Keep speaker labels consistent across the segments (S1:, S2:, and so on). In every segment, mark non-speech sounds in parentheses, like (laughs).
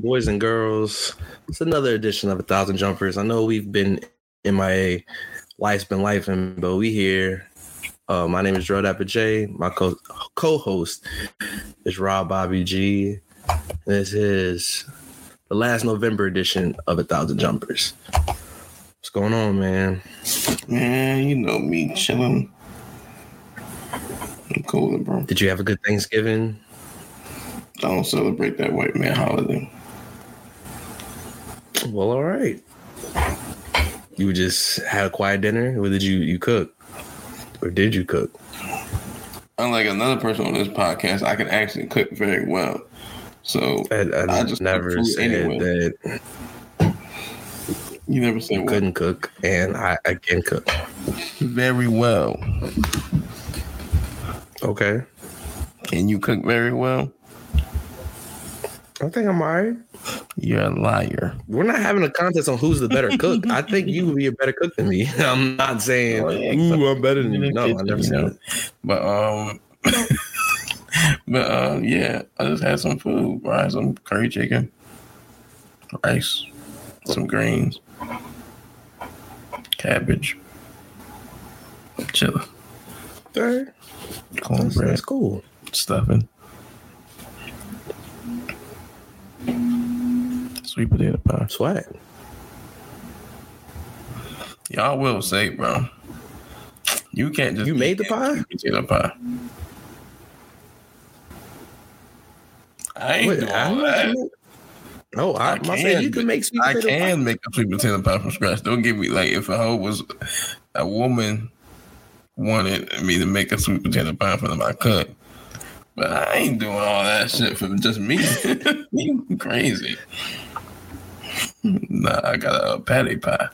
S1: boys and girls, it's another edition of A Thousand Jumpers. I know we've been MIA, life's been life, and but we here. Uh, my name is Drew Dapper J. My co- co-host is Rob Bobby G. This is the last November edition of A Thousand Jumpers. What's going on, man?
S2: Man, you know me chilling. I'm cool, bro.
S1: Did you have a good Thanksgiving?
S2: I don't celebrate that white man holiday.
S1: Well, all right. You just had a quiet dinner, or did you you cook, or did you cook?
S2: Unlike another person on this podcast, I can actually cook very well. So
S1: I, I,
S2: I just
S1: never said
S2: anyway.
S1: that
S2: you never said
S1: you
S2: what?
S1: couldn't cook, and I, I can cook.
S2: very well.
S1: Okay,
S2: Can you cook very well?
S1: I think I'm alright.
S2: You're a liar.
S1: We're not having a contest on who's the better cook. I think you would be a better cook than me. (laughs) I'm not saying,
S2: Oh, yeah,
S1: ooh, I'm better than you. No, I never said.
S2: But um, (laughs) but um, yeah, I just had some food. Had some curry chicken, rice, some greens, cabbage, chili,
S1: Okay, that's,
S2: cornbread,
S1: that's cool.
S2: stuffing, sweet potato pie.
S1: Swag.
S2: Y'all will say, bro, you can't just
S1: You made the pie?
S2: potato pie. I ain't
S1: Wait,
S2: doing
S1: I
S2: that.
S1: No, I,
S2: I
S1: am saying
S2: can,
S1: you can make sweet
S2: I can
S1: pie.
S2: make a sweet potato pie from scratch. Don't give me like if a hoe was a woman wanted me to make a sweet potato pie for them, I could. But I ain't doing all that shit for just me. (laughs) you crazy. (laughs) Nah, I got a patty pie.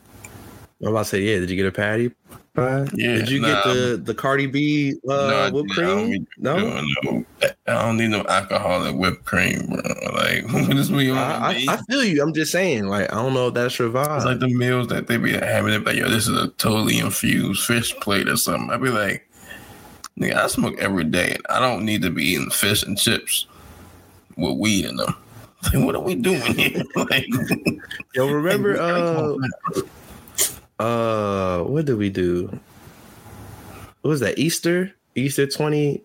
S1: I'm about to say, yeah. Did you get a patty pie?
S2: Yeah,
S1: Did you
S2: nah,
S1: get the the Cardi B uh,
S2: I
S1: whipped.
S2: I
S1: cream?
S2: be
S1: No.
S2: no- I don't need no alcoholic whipped cream, bro. Like, (laughs) what is we on?
S1: I, I. I feel you. I'm just saying, like, I don't know if that's your vibe.
S2: It's like the meals that they be having. They be like, yo, this is a totally infused fish plate or something. I'd be like, nigga, I smoke every day. and I don't need to be eating fish and chips with weed in them. (laughs) Like, what are we doing here? (laughs) like,
S1: Yo, remember (laughs) uh uh what did we do? What was that? Easter? Easter 20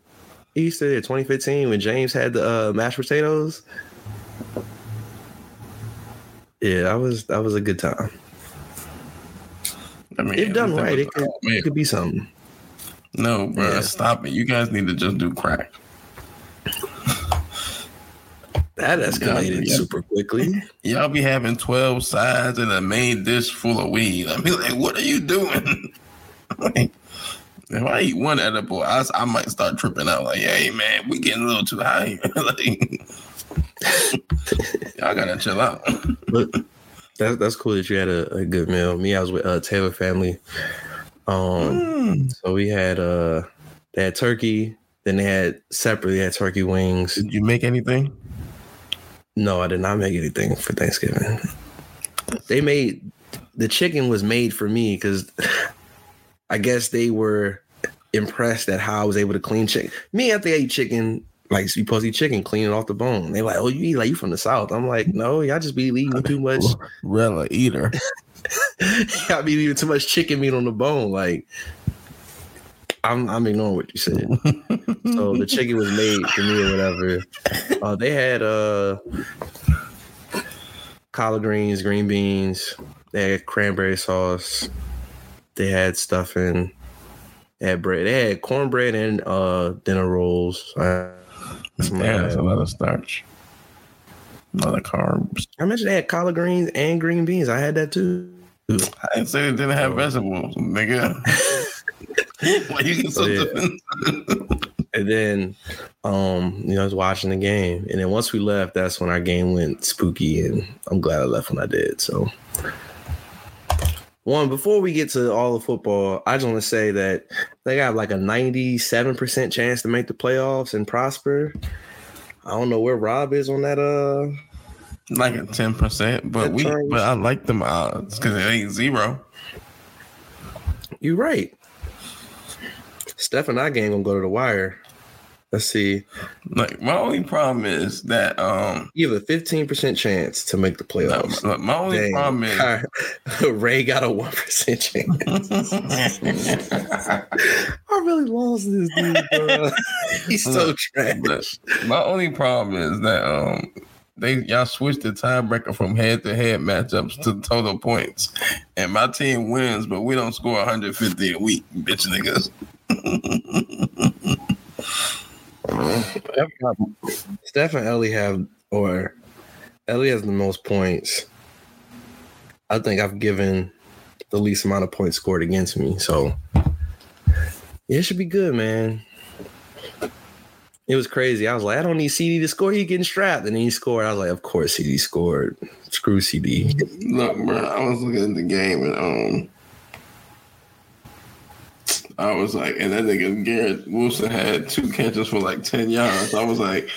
S1: Easter 2015 when James had the uh mashed potatoes? Yeah, that was that was a good time.
S2: I mean,
S1: If done right, it could, it could be something.
S2: No, bro,
S1: Yeah.
S2: stop it. You guys need to just do crack.
S1: That escalated
S2: Yeah.
S1: super quickly.
S2: Y'all be having 12 sides and a main dish full of weed. I be like, what are you doing? like, (laughs) if I eat one edible, I, I might start tripping out. Like, hey, man, we getting a little too high (laughs) like, y'all gotta chill out.
S1: But that's that's cool that you had a, a good meal. Me, I was with uh Taylor family. Um so we had uh they had turkey, then they had separately they had turkey wings.
S2: Did you make anything?
S1: No, I did not make anything for Thanksgiving. They made the chicken was made for me because I guess they were impressed at how I was able to clean chicken. Me, after I eat chicken, like you supposed to eat chicken, clean it off the bone. They like, oh, you eat like you from the south. I'm like, no, y'all just be eating too (laughs) much.
S2: Rella eater. (laughs)
S1: y'all be eating too much chicken meat on the bone. Like, I'm I'm ignoring what you said. so the chicken was made for me or whatever. Uh, they had uh collard greens, green beans. They had cranberry sauce. They had stuffing. They had bread. They had cornbread and uh dinner rolls. Uh,
S2: Yeah, that's a lot of starch. A lot of carbs.
S1: I mentioned they had collard greens and green beans. I had that too.
S2: I didn't say they didn't have vegetables, nigga. (laughs) (laughs) Why you get so
S1: yeah. And then, um, you know, I was watching the game, and then once we left, that's when our game went spooky, and I'm glad I left when I did. So, one before we get to all the football, I just want to say that they got like a 97% chance to make the playoffs and prosper. I don't know where Rob is on that uh
S2: like a ten percent, but we but I like them odds because it ain't zero.
S1: You're right. Steph and I game gonna go to the wire. Let's see.
S2: Like my only problem is that um
S1: You have a 15% chance to make the playoffs.
S2: my, my only
S1: Dang.
S2: problem is (laughs)
S1: Ray got a 1% chance. (laughs) I really lost this dude, bro. (laughs) He's so
S2: Look,
S1: trash.
S2: My only problem is that um they y'all switched the tiebreaker from head to head matchups to total points, and my team wins, but we don't score 150 a week, bitch niggas. (laughs)
S1: Steph and Ellie have, or Ellie has the most points. I think I've given the least amount of points scored against me. So it should be good, man. It was crazy. I was like, I don't need CD to score. He getting strapped, and then he scored. I was like, of course CD scored. Screw CD.
S2: Look, bro, I was looking at the game and um. I was like, and that nigga Garrett Wilson had two catches for like 10 yards. I was like,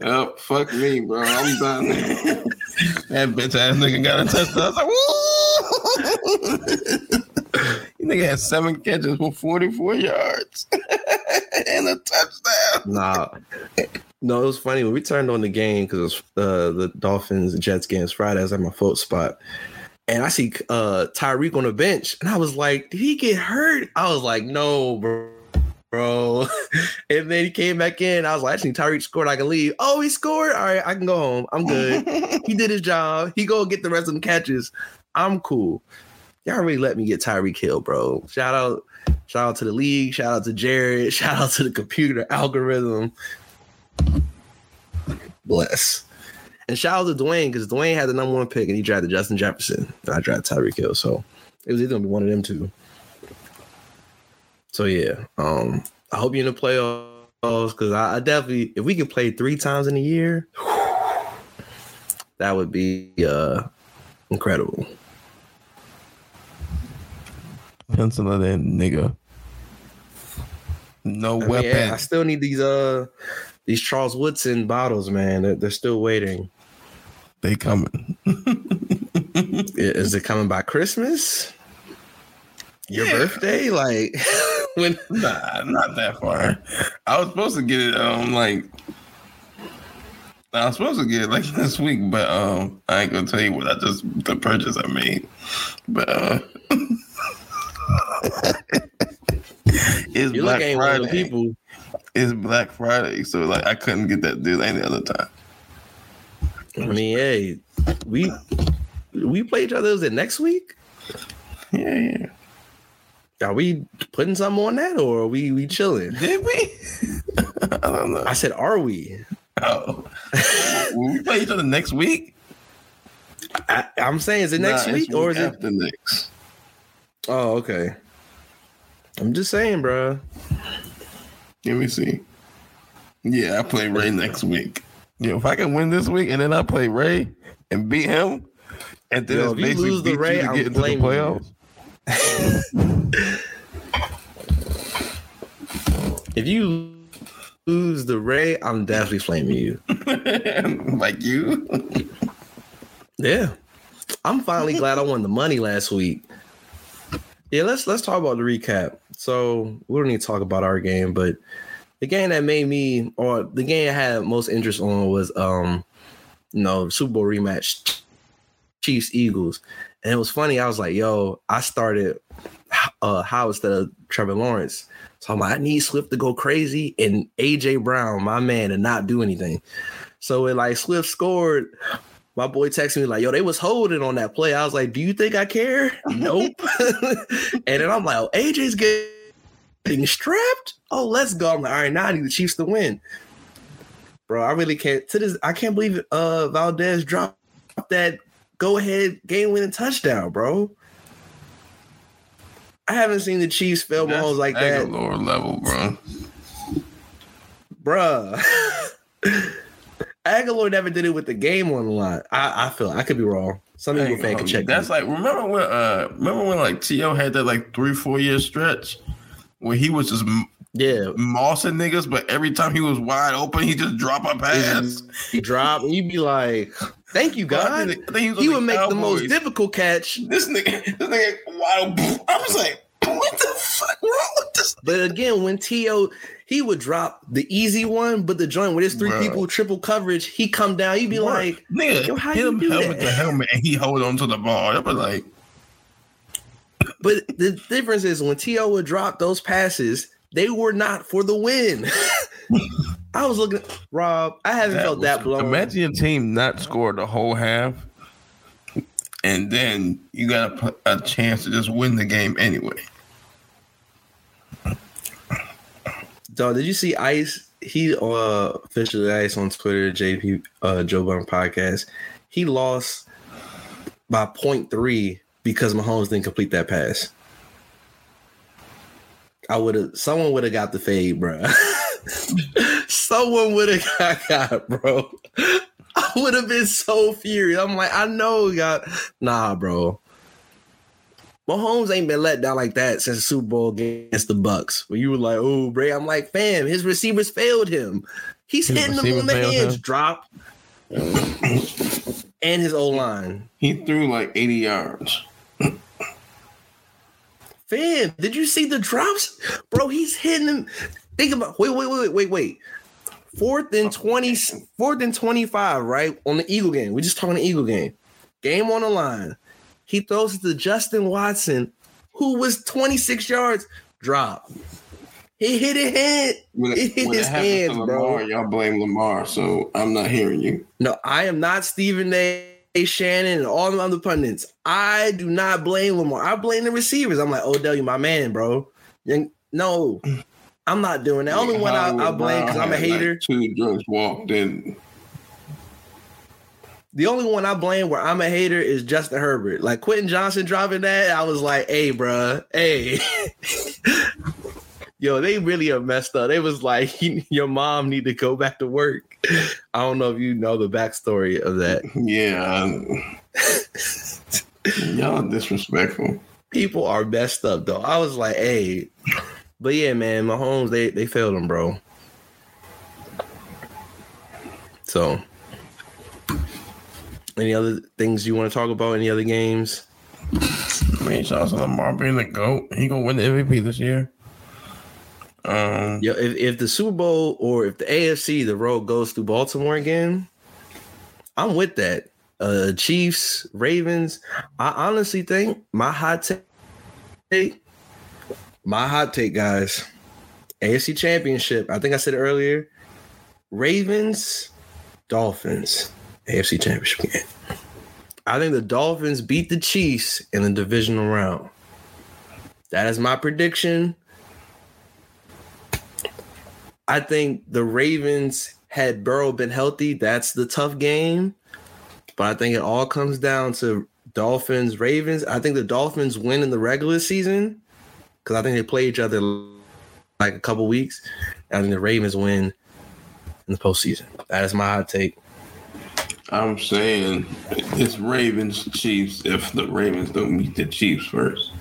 S2: yep, fuck me, bro. I'm done. (laughs) that bitch ass nigga got a touchdown. I was like, woo! (laughs) you nigga had seven catches for 44 yards (laughs) and a touchdown.
S1: Nah. No, it was funny when we turned on the game because it was uh, the Dolphins Jets games Friday. I was at my foot spot. And I see uh Tyreek on the bench, and I was like, "Did he get hurt?" I was like, "No, bro." Bro, (laughs) and then he came back in. I was like, "Actually, Tyreek scored. I can leave." Oh, he scored. All right, I can go home. I'm good. (laughs) he did his job. He go get the rest of them catches. I'm cool. Y'all really let me get Tyreek Hill, bro. Shout out, shout out to the league. Shout out to Jared. (laughs) Shout out to the computer algorithm. Bless. And shout out to Dwayne because Dwayne had the number one pick and he drafted Justin Jefferson. And I drafted Tyreek Hill. So it was either gonna be one of them two. So yeah. Um, I hope you're in the playoffs because I, I definitely if we could play three times in a year, that would be uh incredible.
S2: Pencil of that nigga. No
S1: I, mean,
S2: weapon.
S1: yeah, I still need these uh these Charles Woodson bottles, man. They're, they're still waiting.
S2: they coming. (laughs)
S1: Is it coming by Christmas? Your
S2: Yeah.
S1: birthday? Like (laughs) when
S2: Nah, not that far. I was supposed to get it um like I was supposed to get it like (laughs) this week, but um I ain't gonna tell you what I just the purchase I made. But uh it's Black
S1: look ain't one of
S2: Friday.
S1: people.
S2: It's Black Friday, so like I couldn't get that deal any other time.
S1: I mean, hey, we we play each other. Is it next week?
S2: Yeah, yeah.
S1: Are we putting something on that, or are we we chilling?
S2: Did we? (laughs) I don't know.
S1: I said, are we?
S2: Oh. (laughs) Will we play each other next week?
S1: I, I'm saying, is it next
S2: Nah,
S1: week or is it?
S2: after next?
S1: Oh, okay. I'm just saying, bro.
S2: Let me see. Yeah, I play Ray next week. Yeah, if I can win this week and then I play Ray and beat him, and then
S1: Yo,
S2: it's
S1: if you lose the Ray, I'm
S2: into the playoffs.
S1: If you lose the Ray, I'm definitely flaming you. (laughs)
S2: like you.
S1: Yeah. I'm finally glad I won the money last week. Yeah, let's let's talk about the recap. So we don't need to talk about our game, but the game that made me or the game I had most interest on was um you know Super Bowl rematch Chiefs Eagles. And it was funny, I was like, yo, I started uh Howell instead of Trevor Lawrence. So I'm like, I need Swift to go crazy and AJ Brown, my man, to not do anything. So it like Swift scored, my boy texted me like, "Yo, they was holding on that play." I was like, "Do you think I care?" nope. (laughs) (laughs) and then I'm like, "Oh, AJ's getting strapped. Oh, let's go." I'm like, "All right, now I need the Chiefs to win." Bro, I really can't. To this, I can't believe uh Valdes dropped that go ahead game winning touchdown, bro. I haven't seen the Chiefs fail Mahomes like that,
S2: Lower level, bro.
S1: bruh. (laughs) Aguilar never did it with the game on the line. I, I feel I could be wrong. Some
S2: I
S1: Eagle fan can check.
S2: That's
S1: me.
S2: like remember when uh remember when like T.O. had that like three four year stretch where he was just
S1: yeah.
S2: mossing niggas, but every time he was wide open, he just drop a pass.
S1: He drop, and you'd be like, "Thank you, (laughs)
S2: I
S1: God."
S2: think- I think he
S1: He would make the most difficult catch.
S2: This nigga, (laughs) this nigga wild. (laughs) I was like, what the fuck wrong with this?
S1: But again, when T.O. he would drop the easy one, but the joint with his three people triple coverage, he come down. He'd be like,
S2: nigga,
S1: yo, how
S2: hit
S1: you
S2: him helmet
S1: that?
S2: to helmet, and he hold on to the ball. I was like,
S1: but the difference is when T.O. would drop those passes, they were not for the win. (laughs) I was looking, Rob. I haven't felt
S2: was-
S1: that blown.
S2: Imagine your team not score the whole half, and then you got a, a chance to just win the game anyway.
S1: Dog, did you see Ice? He uh officially Ice on Twitter, JP uh Joe Budden podcast. He lost by 0.3 because Mahomes didn't complete that pass. I would have someone would have got the fade, bro. (laughs) someone would have got, (laughs) got, bro. I would have been so furious. I'm like, I know, God. Nah, bro. Mahomes ain't been let down like that since the Super Bowl against the Bucs. Where you were like, "Oh, Bray," I'm like, "Fam, his receivers failed him. He's
S2: His
S1: hitting them
S2: receivers
S1: on the
S2: failed
S1: hands,
S2: him?
S1: drop, and his O line.
S2: He threw like 80 yards.
S1: Fam, did you see the drops, bro? He's hitting them. Think about wait, wait, wait, wait, wait. Fourth and 20, fourth and 25, right? On the Eagle game. We're just talking the Eagle game. Game on the line. He throws it to Justin Watson, who was 26 yards, drop. He hit it hand.
S2: When,
S1: It hit
S2: when
S1: his
S2: it
S1: hands,
S2: to
S1: bro.
S2: Y'all blame Lamar, so I'm not hearing you.
S1: No, I am not Stephen A. Shannon and all the other pundits. I do not blame Lamar. I blame the receivers. I'm like, Odell, you my man, bro. No, I'm not doing that. Only one I, I blame because I'm a
S2: had, like,
S1: hater.
S2: two drunks walked in.
S1: The only one I blame where I'm a hater is Justin Herbert. Like Quentin Johnson dropping that, I was like, hey, bruh, hey. (laughs) Yo, they really are messed up. They was like, (laughs) your mom need to go back to work. I don't know if you know the backstory of that. (laughs)
S2: Yeah. y'all disrespectful.
S1: people are messed up though. I was like, hey, but yeah, man, Mahomes they they failed him, bro. So, any other things you want to talk about? Any other games?
S2: I mean, shout out to Lamar being the GOAT. He gonna win the MVP this year. Um,
S1: Yo, if, if the Super Bowl or if the AFC the road goes through Baltimore again, I'm with that. Uh Chiefs, Ravens. I honestly think my hot take, my hot take, guys. AFC Championship. I think I said it earlier. Ravens, Dolphins, AFC Championship game. I think the Dolphins beat the Chiefs in the divisional round. That is my prediction. I think the Ravens had Burrow been healthy, that's the tough game. But I think it all comes down to Dolphins, Ravens. I think the Dolphins win in the regular season because I think they play each other like a couple weeks. I think the Ravens win in the postseason. That is my hot take.
S2: I'm saying it's Ravens Chiefs if the Ravens don't meet the Chiefs first.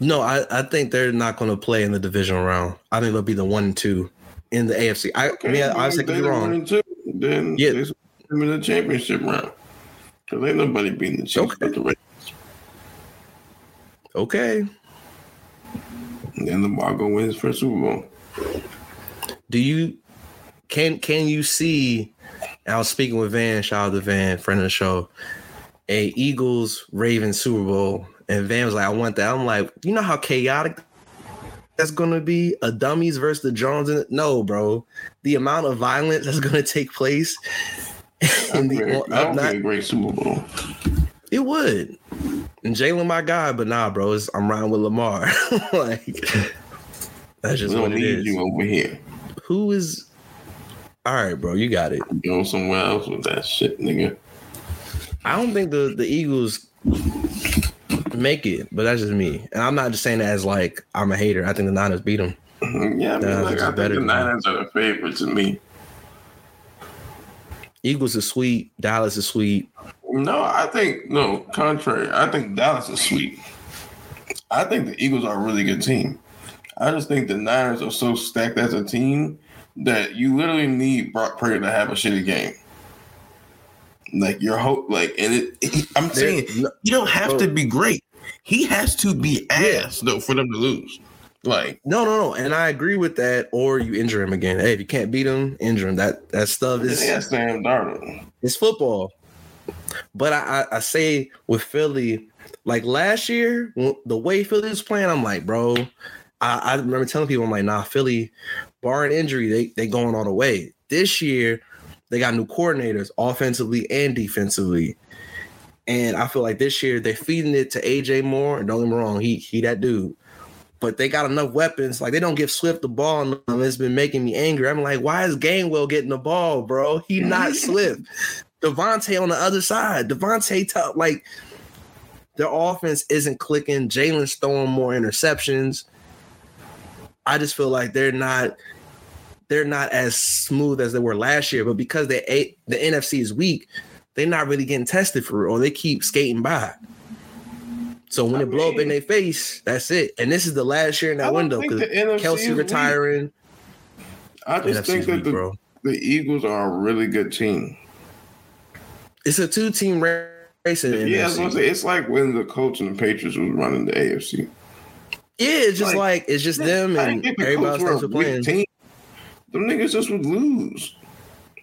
S1: No, I, I think they're not going to play in the divisional round. I think they'll be the one and two in the AFC. I, I mean, I, be wrong.
S2: one and two, Then
S1: Yeah.
S2: them in the championship round. Because ain't nobody beating the Chiefs
S1: Okay.
S2: the Ravens.
S1: Okay.
S2: And then Lamar gonna win his first Super Bowl.
S1: do you can can you see I was speaking with Van, shout out to Van, friend of the show, a Eagles Ravens Super Bowl. And Van was like, I want that. I'm like, you know how chaotic that's gonna be? A dummies versus the Jones. And no, bro. The amount of violence that's gonna take place in the
S2: That would
S1: not-
S2: be a great Super Bowl.
S1: it would. And Jalen my guy, but nah, bro. It's, I'm riding with Lamar. (laughs) like that's
S2: We
S1: just
S2: don't
S1: what it
S2: need
S1: is.
S2: you over here.
S1: Who is all right, bro? You got it.
S2: Going somewhere else with that shit, nigga.
S1: I don't think the the Eagles make it, but that's just me. And I'm not just saying that as like I'm a hater. I think the Niners beat them. Mm-hmm.
S2: Yeah, I mean,
S1: Nah,
S2: like, I think
S1: better
S2: the Niners are the favorites to me.
S1: Eagles is sweet. Dallas is sweet.
S2: No, I think no. Contrary, I think Dallas is sweet. I think the Eagles are a really good team. I just think the Niners are so stacked as a team that you literally need Brock Purdy to have a shitty game. Like your hope, like, and it, it- I'm saying
S1: no-
S2: you don't have to
S1: Oh.
S2: be great. He has to be ass though for them to lose. Like,
S1: No, no, no. And I agree with that. Or you injure him again. Hey, if you can't beat him, injure him. That that stuff is
S2: yeah, Sam Darnold.
S1: it's football. But I, I, I say with Philly, like last year, the way Philly was playing, I'm like, bro, I, I remember telling people, I'm like, nah, Philly, barring injury, they they going all the way. This year, they got new coordinators, offensively and defensively. And I feel like this year they're feeding it to AJ Moore. And don't get me wrong, he he that dude. But they got enough weapons. Like they don't give Swift the ball, and it's been making me angry. I'm like, why is Gainwell getting the ball, bro? He not (laughs) Swift. DeVonta on the other side. DeVonta top like their offense isn't clicking. Jalen's throwing more interceptions. I just feel like they're not they're not as smooth as they were last year. But because they ate the NFC is weak, they're not really getting tested for it, or they keep skating by. So when
S2: I
S1: it blow up in their face, that's it. And this is the last year in that window because
S2: the NFC is
S1: Kelsey
S2: weak.
S1: retiring.
S2: I just
S1: NFC's
S2: think that
S1: weak,
S2: the,
S1: bro.
S2: the Eagles are a really good team.
S1: It's a two team race in the
S2: Yeah, I was
S1: NFC.
S2: gonna say it's like when the Colts and the Patriots was running the AFC.
S1: Yeah, it's just
S2: Like,
S1: like, it's just them and
S2: didn't get the
S1: everybody else
S2: were
S1: thinks
S2: a
S1: we're playing.
S2: team. Them niggas just would lose.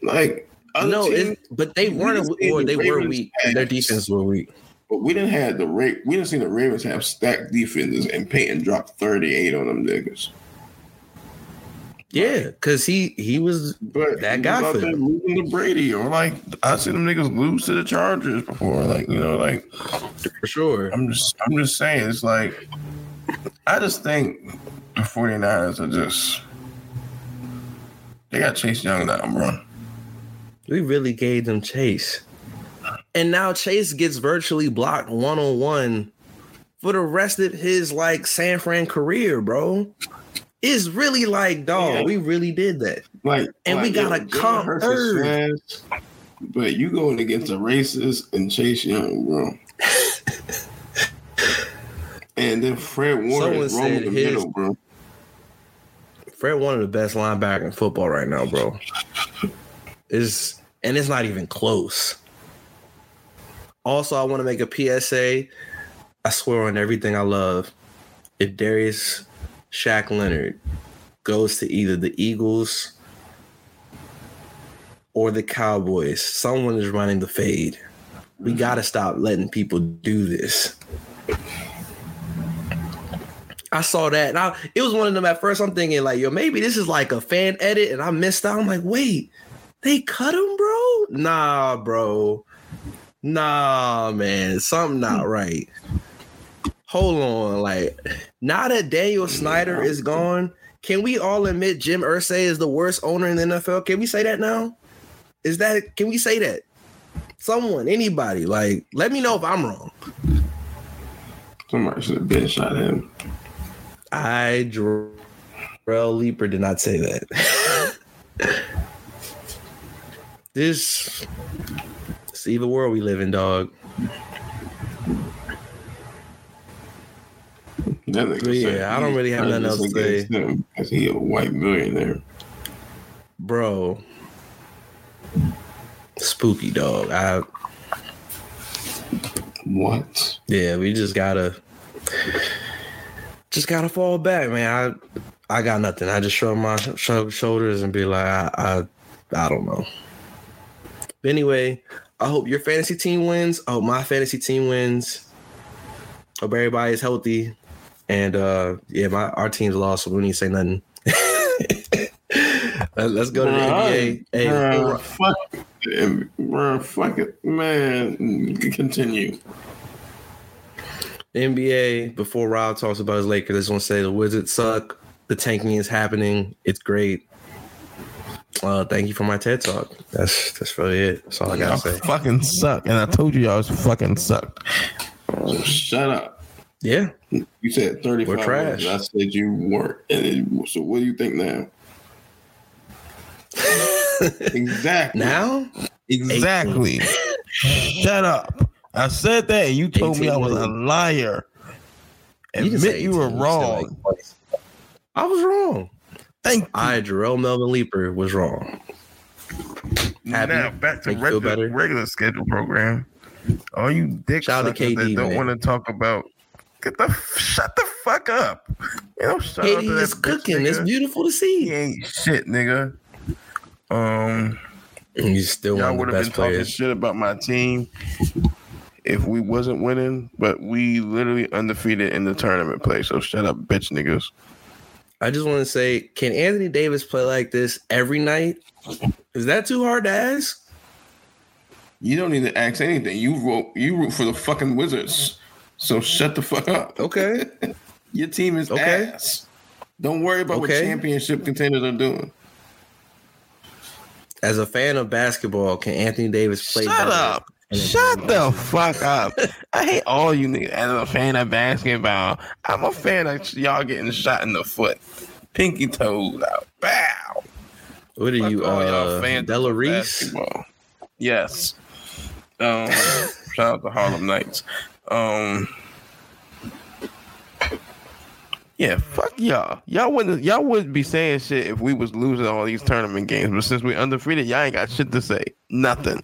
S2: Like
S1: No,
S2: teams,
S1: but they weren't, or
S2: the
S1: they were weak. Their defense were weak.
S2: but we didn't have the Ra- we didn't see the Ravens have stacked defenses and Peyton dropped 38 on them niggas.
S1: Yeah, because he he was
S2: But
S1: That guy
S2: was
S1: for them.
S2: losing to Brady, or like I see them niggas lose to the Chargers before. Like you know, like
S1: for sure.
S2: I'm just I'm just saying it's like (laughs) I just think the 49ers are just they got Chase Young that I'm run.
S1: We really gave them Chase, and now Chase gets virtually blocked one on one for the rest of his like San Fran career, bro. It's really like, dog,
S2: Yeah.
S1: we really did that.
S2: Like
S1: And we
S2: like,
S1: got a comp third.
S2: But you going against a racist and Chase Young, bro. And then Fred Warner is
S1: Someone
S2: wrong in
S1: said
S2: the
S1: his-
S2: middle, bro.
S1: Fred, one of the best linebacker in football right now, bro. Is and it's not even close. Also, I want to make a PSA. I swear on everything I love. If Darius Shaq Leonard goes to either the Eagles or the Cowboys, someone is running the fade. We got to stop letting people do this. I saw that. And I, it was one of them at first. I'm thinking, like, yo, maybe this is like a fan edit, and I missed out. I'm like, wait, they cut him, bro? Nah, bro. Nah, man. Something not hmm. right. Hold on. Like, now that Daniel Snyder is gone, can we all admit Jim Irsay is the worst owner in the NFL? Can we say that now? Is that can we say that? Someone, anybody, like, let me know if I'm wrong.
S2: Somebody should have been shot at him.
S1: I Jarrell Leaper did not say that. (laughs) this see the world we live in, dog. Yeah,
S2: said
S1: I don't really have nothing else to say.
S2: him Cause he a white millionaire.
S1: Bro. Spooky dog. I
S2: What?
S1: yeah, we just gotta just gotta fall back, man. I I got nothing. I just shrug my shrug shoulders and be like, I I, I don't know. But anyway, I hope your fantasy team wins. I hope my fantasy team wins. Hope everybody is healthy. And uh yeah, my our team's lost, so we need to say nothing. (laughs) Let- Let's go to the NBA. Hey,
S2: fuck fuck it. Man, continue.
S1: The NBA, before Rob talks about his Lakers, I just want to say the Wizards suck. The tanking is happening. It's great. Uh, thank you for my TED talk. That's that's really it. That's all I
S2: Y'all
S1: gotta say.
S2: fucking suck. And I told you y'all was fucking suck. So shut up.
S1: Yeah,
S2: You said 35
S1: We're trash.
S2: I said you weren't. And it, so what do you think now? (laughs) exactly.
S1: now
S2: Exactly. Shut up. I said that and you told me I was a liar.
S1: didn't
S2: Admit
S1: say
S2: you were
S1: 18, like,
S2: wrong.
S1: I was wrong.
S2: Thank you.
S1: I, Jarrell Melvin Leaper, was wrong. happy?
S2: Now back to
S1: Make
S2: regular,
S1: better?
S2: regular schedule program. All you dick
S1: Shout out to
S2: suckers that
S1: KD,
S2: don't want to talk about get the shut the fuck up. You know, shout out
S1: KD
S2: to that
S1: is
S2: bitch
S1: cooking. It's beautiful to
S2: He
S1: see.
S2: ain't shit, nigga. Um,
S1: He's still
S2: y'all
S1: one
S2: would
S1: of the
S2: have been
S1: best
S2: talking
S1: players.
S2: shit about my team if we wasn't winning, but we literally undefeated in the tournament play. So shut up, bitch niggas.
S1: I just want to say, can Anthony Davis play like this every night? Is that too hard to ask?
S2: You don't need to ask anything. You wrote you root for the fucking Wizards. So shut the fuck up.
S1: Okay. (laughs)
S2: Your team is
S1: Okay.
S2: ass. Don't worry about what championship contenders are doing.
S1: As a fan of basketball, can Anthony Davis play
S2: Shut
S1: better?
S2: up. Shut the fuck up. (laughs) I hate all you niggas. As a fan of basketball, I'm a fan of y'all getting shot in the foot. Pinky toes out. Bow.
S1: What are
S2: Fuck
S1: you,
S2: all y'all
S1: uh,
S2: fans
S1: Della Reese?
S2: basketball. Yes. Um, (laughs) shout out to Harlem Nights. Um, yeah, fuck y'all. Y'all wouldn't y'all wouldn't be saying shit if we was losing all these tournament games. But since we undefeated, y'all ain't got shit to say. Nothing.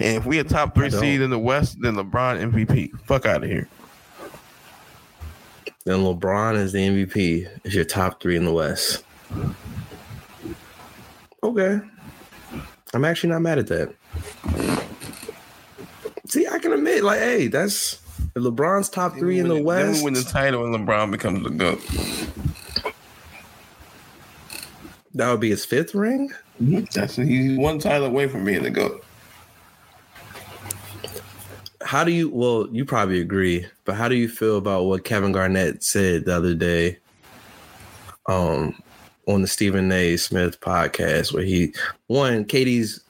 S2: And if we a top three seed in the West, then LeBron MVP. Fuck out of here.
S1: Then LeBron is the MVP. Is your top three in the West? Okay, I'm actually not mad at that. See, I can admit, like, hey, that's LeBron's top three in the West.
S2: Then we win the title and LeBron becomes the GOAT.
S1: That would be his fifth ring. Mm-hmm.
S2: That's he's one title away from being the GOAT.
S1: How do you? Well, you probably agree, but how do you feel about what Kevin Garnett said the other day, um, on the Stephen A. Smith podcast, where he one KD's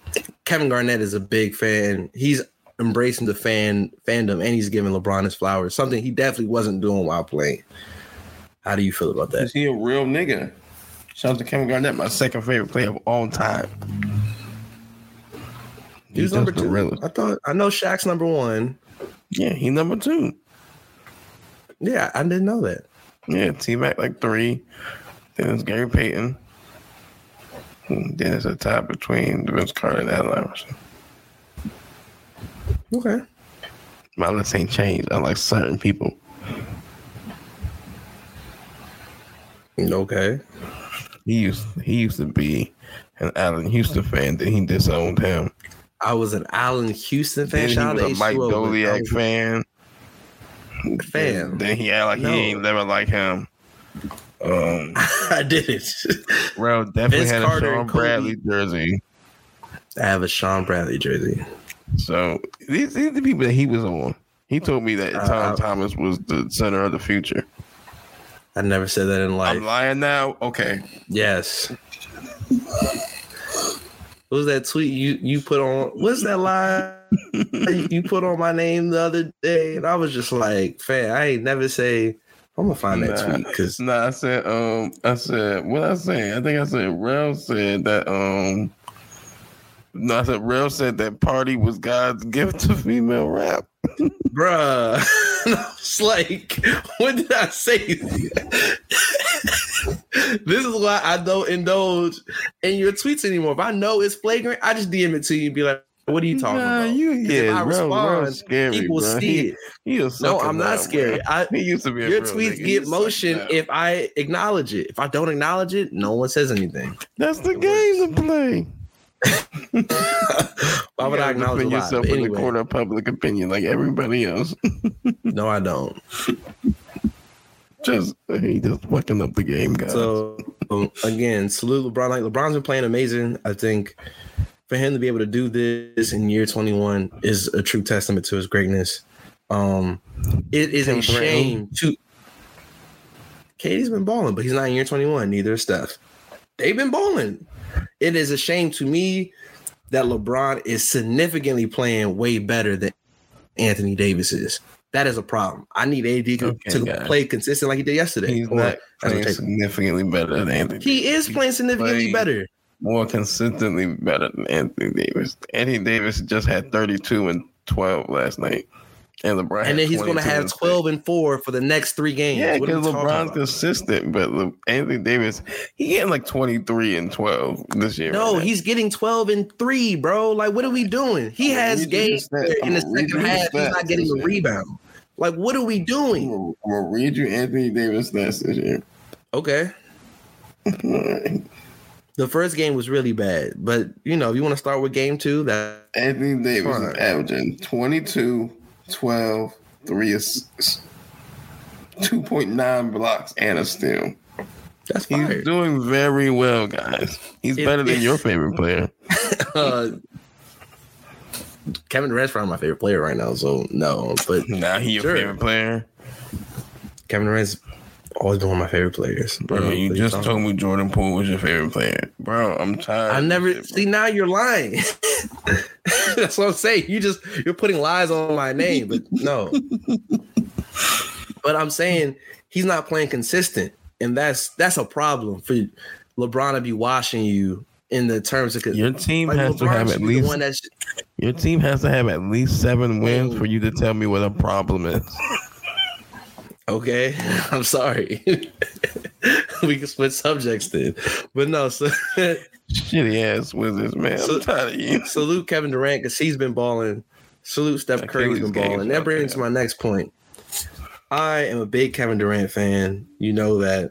S1: Kevin Garnett is a big fan. He's embracing the fan fandom, and he's giving LeBron his flowers. Something he definitely wasn't doing while playing. How do you feel about
S2: Is
S1: that?
S2: he a real nigga? Shout out to Kevin Garnett, my second favorite player of all time.
S1: He
S2: He's
S1: number two.
S2: realest.
S1: I thought I know Shaq's number one.
S2: Yeah, he number two.
S1: Yeah, I didn't know that.
S2: Yeah, T Mac like three. Then it's Gary Payton. And then it's a tie between Vince Carter and Allen Iverson.
S1: Okay.
S2: My list ain't changed. I like certain people.
S1: Okay.
S2: He used he used to be an Allan Houston fan. Then he disowned him.
S1: I was an Allan Houston fan.
S2: Then he
S1: Shout out
S2: was a Mike
S1: H2O, but I
S2: Doliak fan.
S1: Fan.
S2: Then he act like
S1: No.
S2: he ain't never like him. Um, (laughs)
S1: I did it.
S2: Bro, definitely
S1: Vince
S2: had a
S1: Carter Shawn.
S2: Bradley jersey.
S1: I have a Shawn Bradley jersey.
S2: So these, these are the people that he was on. He told me that Tom
S1: Uh,
S2: Thomas was the center of the future.
S1: I never said that in life.
S2: I'm lying now. Okay,
S1: yes. What was that tweet you you put on? What's that line (laughs) you put on my name the other day? And I was just like, "Fan, I ain't never say." I'm gonna find that
S2: Nah.
S1: tweet because
S2: nah. I said, um, I said, what I say? I think I said, Rel said that, um, no, I said, Rel said that party was God's gift to female rap. (laughs)
S1: bruh. (laughs) I was like, what did I say? (laughs) this is why I don't indulge in your tweets anymore. If I know it's flagrant, I just DM it to you and be like, what are you talking
S2: Nah,
S1: about?
S2: you yeah,
S1: I
S2: Rel,
S1: respond,
S2: Rel's scary,
S1: people
S2: bro.
S1: see
S2: He,
S1: it.
S2: he a
S1: No, I'm not scared.
S2: bro.
S1: I, (laughs)
S2: He used to be
S1: your tweets
S2: nigga.
S1: get
S2: He's a sucker
S1: motion if I acknowledge it. If I don't acknowledge it, no one says anything.
S2: That's the game to play. (laughs)
S1: Why would I acknowledge
S2: defend yourself in the court of public opinion like everybody else?
S1: no, I don't.
S2: Just he just fucking up the game, guys.
S1: So um, again, salute LeBron. Like LeBron's been playing amazing. I think for him to be able to do this in year 21 is a true testament to his greatness. Um, it is a shame to. KD's been balling, but he's not in year 21. Neither is Steph. They've been balling. It is a shame to me that LeBron is significantly playing way better than Anthony Davis is. That is a problem. I need AD to,
S2: Okay,
S1: to
S2: guys.
S1: play consistent like he did yesterday.
S2: he's not playing significantly better than Anthony.
S1: he is playing significantly
S2: playing-
S1: better.
S2: more consistently better than Anthony Davis. Anthony Davis just had 32 and 12 last night. And LeBron
S1: and then he's going to have
S2: and
S1: 12 and 4 for the next three games.
S2: Yeah, because LeBron's consistent, but Le- Anthony Davis, he getting like 23 and 12 this year.
S1: No,
S2: right
S1: he's getting 12 and 3, bro. Like, what are we doing? He
S2: I'm
S1: has games
S2: the stats.
S1: where in the
S2: I'm gonna read
S1: second half, he's not getting a rebound. Like, what are we doing?
S2: I'm gonna read you Anthony Davis stats this year.
S1: Okay. (laughs) The first game was really bad, but you know, if you want to start with game two, that
S2: Anthony Davis is averaging 22, 12, 3 assists, 2.9 blocks, and a steal.
S1: that's
S2: He's
S1: fire.
S2: doing very well, guys. He's
S1: If-
S2: better than
S1: if-
S2: your favorite player. (laughs)
S1: uh, Kevin Durant's probably my favorite player right now, so no. But
S2: Now he your
S1: Sure.
S2: favorite player.
S1: Kevin Durant's always been one of my favorite players.
S2: Bro, you just told me Jordan Poole was your favorite player. Bro, I'm tired.
S1: I never
S2: shit,
S1: see now you're lying. (laughs) That's what I'm saying. You just you're putting lies on my name, but no. but I'm saying he's not playing consistent, and that's that's a problem for LeBron to be watching you in the terms of.
S2: Your team
S1: like,
S2: has to have at least
S1: one that's
S2: your team has to have at least seven wins for you to tell me what a problem is.
S1: Okay. (laughs) I'm sorry. (laughs) we can switch subjects then, but no. So (laughs)
S2: Shitty ass Wizards, man.
S1: So-
S2: I'm tired of you.
S1: salute Kevin Durant because he's been balling. Salute Steph Curry's been balling. That brings my next point. I am a big Kevin Durant fan. You know that.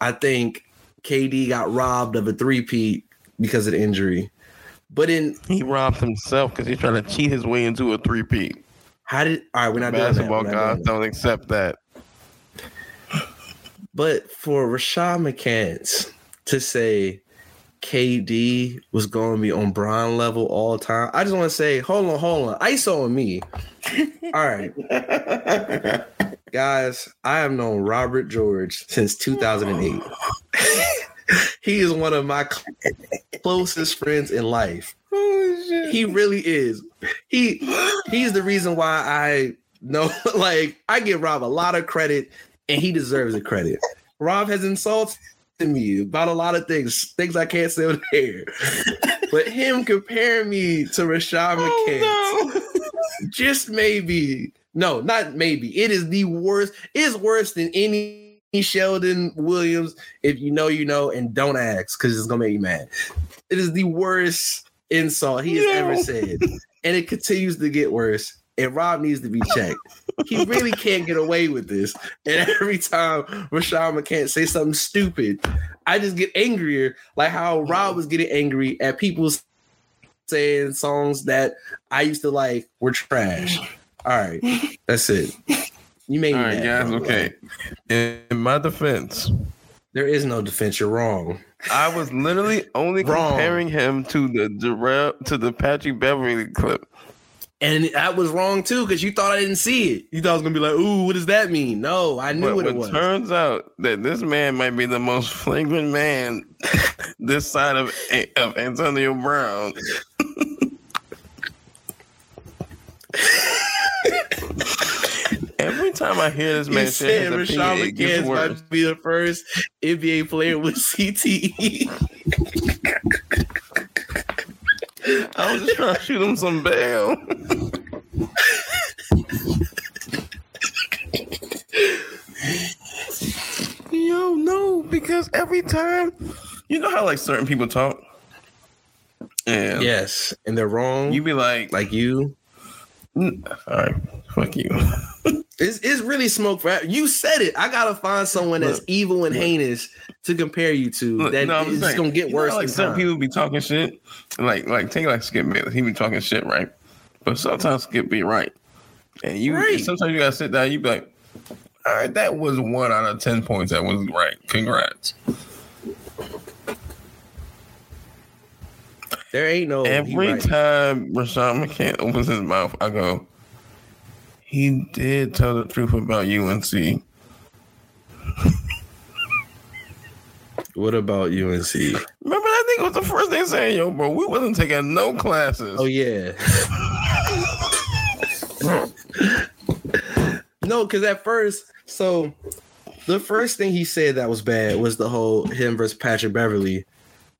S1: I think KD got robbed of a three-peat because of the injury. But in
S2: He robbed himself because he's trying to cheat his way into a three-peat.
S1: How did all right? We're not doing that.
S2: Basketball
S1: We're not
S2: guys
S1: doing that.
S2: don't accept that.
S1: But for Rashad McCants to say KD was going to be on Bron level all the time, I just want to say, hold on, hold on, ISO on me. (laughs) all right, guys, I have known Robert George since 2008. (laughs) he is one of my cl- closest friends in life.
S2: Oh, shit.
S1: He really is. He (gasps) he's the reason why I know (laughs) like I give Rob a lot of credit and he deserves the credit. Rob has insulted me about a lot of things, things I can't say on (laughs) air. But him comparing me to Rashad McCants,
S2: Oh, (laughs)
S1: just maybe, no, not maybe. It is the worst. It is worse than any Sheldon Williams. If you know, you know, and don't ask because it's gonna make you mad. It is the worst insult he has ever said, and it continues to get worse. And Rob needs to be checked. He really can't get away with this. And (laughs) every time Rashad McCants say something stupid, I just get angrier. Like how Rob was getting angry at people saying songs that I used to like were trash. All right, that's it. You made
S2: All
S1: me
S2: right,
S1: mad,
S2: guys.
S1: bro.
S2: Okay. In, in my defense,
S1: There is no defense. You're wrong.
S2: I was literally only
S1: Wrong.
S2: comparing him to the Jarrell to the Patrick Beverley clip.
S1: And that was wrong too, because you thought I didn't see it. You thought I was gonna be like, "Ooh, what does that mean?" No, I knew
S2: But
S1: what it
S2: it
S1: was.
S2: turns out that this man might be the most (laughs) flagrant man (laughs) this side of of Antonio Brown. (laughs) Every time I hear this man say
S1: said
S2: his
S1: Rashad
S2: opinion, it gets
S1: McCants
S2: worse.
S1: might be the first NBA player with CTE.
S2: I was just trying to shoot him some bail. Yo, no, because every time, you know how like certain people talk, and
S1: yes, and they're wrong.
S2: you be like,
S1: like you.
S2: "Mm, all right, fuck you. (laughs)
S1: It's, it's really smoke for you said it. I gotta find someone that's
S2: Look,
S1: evil and heinous to compare you to.
S2: Look,
S1: that
S2: no, saying,
S1: gonna get
S2: you know
S1: worse.
S2: Like some
S1: time.
S2: people be talking shit, like like take like Skip Bayless, he be talking shit, right? But sometimes Skip be right, and you
S1: Right.
S2: sometimes you gotta sit down. You be like, all right, that was one out of ten points. That was right. Congrats.
S1: there ain't no
S2: Every
S1: right.
S2: time Rashawn McCann opens his mouth, I go, he did tell the truth about UNC. (laughs)
S1: What about UNC?
S2: Remember that nigga was the first thing saying, yo, bro, we wasn't taking no classes.
S1: Oh yeah. (laughs) no, because at first, so the first thing he said that was bad was the whole him versus Patrick Beverley.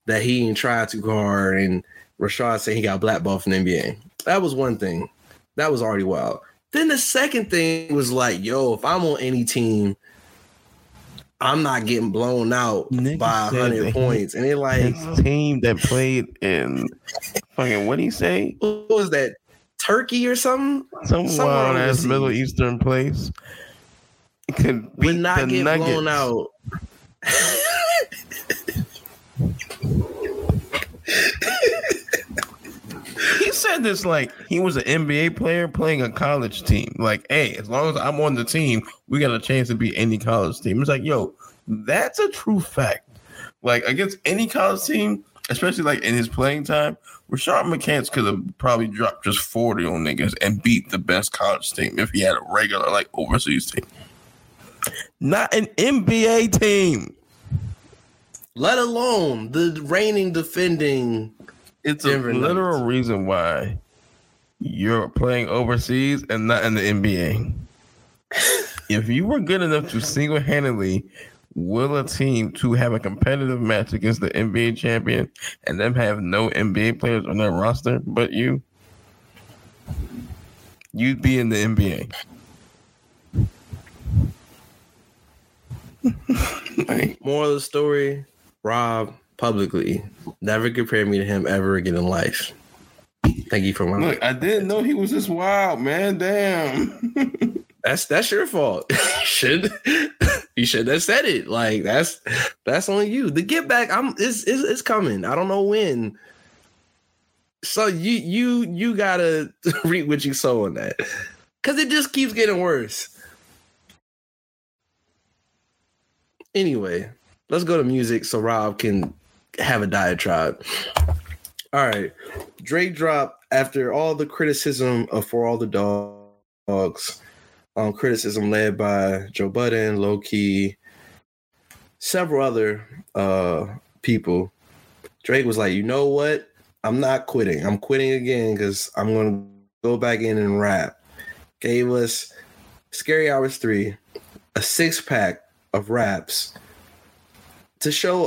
S1: that he didn't try too hard and Rashad said he got blackballed from the NBA. That was one thing. That was already wild. Then the second thing was like, yo, if I'm on any team, I'm not getting blown out by 100
S2: he-
S1: points. And it like,
S2: team that played in fucking what do you say?
S1: what was that? Turkey or something?
S2: Some wild ass. Middle Eastern place. Could
S1: Would not get
S2: Nuggets.
S1: blown out. (laughs)
S2: He said this like he was an NBA player playing a college team. Like, hey, as long as I'm on the team, we got a chance to beat any college team. It's like, yo, that's a true fact. Like against any college team, especially like in his playing time, Rashad McCants could have probably dropped just 40 on niggas and beat the best college team if he had a regular like overseas team. Not an NBA team.
S1: Let alone the reigning defending.
S2: It's a
S1: Denver Nuggets.
S2: literal reason why you're playing overseas and not in the NBA. if you were good enough to single handedly will a team to have a competitive match against the NBA champion and them have no NBA players on their roster but you, you'd be in the NBA. Like,
S1: Moral of the story: Rob publicly never compare me to him ever again in life. Thank you for my.
S2: look, I didn't know he was this wild, man. Damn. (laughs)
S1: That's that's your fault. (laughs) you should (laughs) you should have said it. Like that's that's on you. The get back, I'm it's, it's it's coming. I don't know when. So you you you gotta reap what you sow on that, because it just keeps getting worse. Anyway, let's go to music so Rob can have a diatribe. All right, Drake dropped after all the criticism of For All the Dogs um, criticism led by Joe Budden, Low Key, several other uh, people. Drake was like, you know what? I'm not quitting. I'm quitting again because I'm going to go back in and rap. Gave us Scary Hours 3, a six pack of raps to show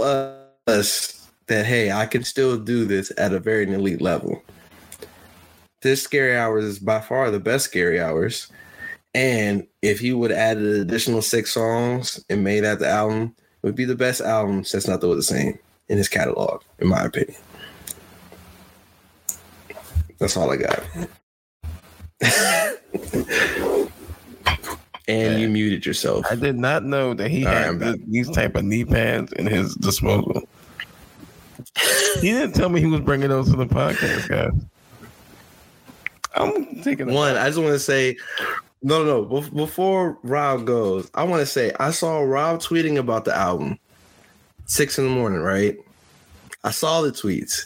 S1: us that, hey, I can still do this at a very elite level. This Scary Hours is by far the best Scary Hours. And if he would add an additional six songs and made that the album, it would be the best album since nothing was the same in his catalog, in my opinion. That's all I got. (laughs) and you muted yourself.
S2: I did not know that he
S1: All right,
S2: had
S1: I'm
S2: these type of knee pads in his disposal. He didn't tell me he was bringing those to the podcast, guys. I'm taking
S1: One, I just want to say, no, no, no. Before Rob goes, I want to say I saw Rob tweeting about the album six in the morning, right? I saw the tweets.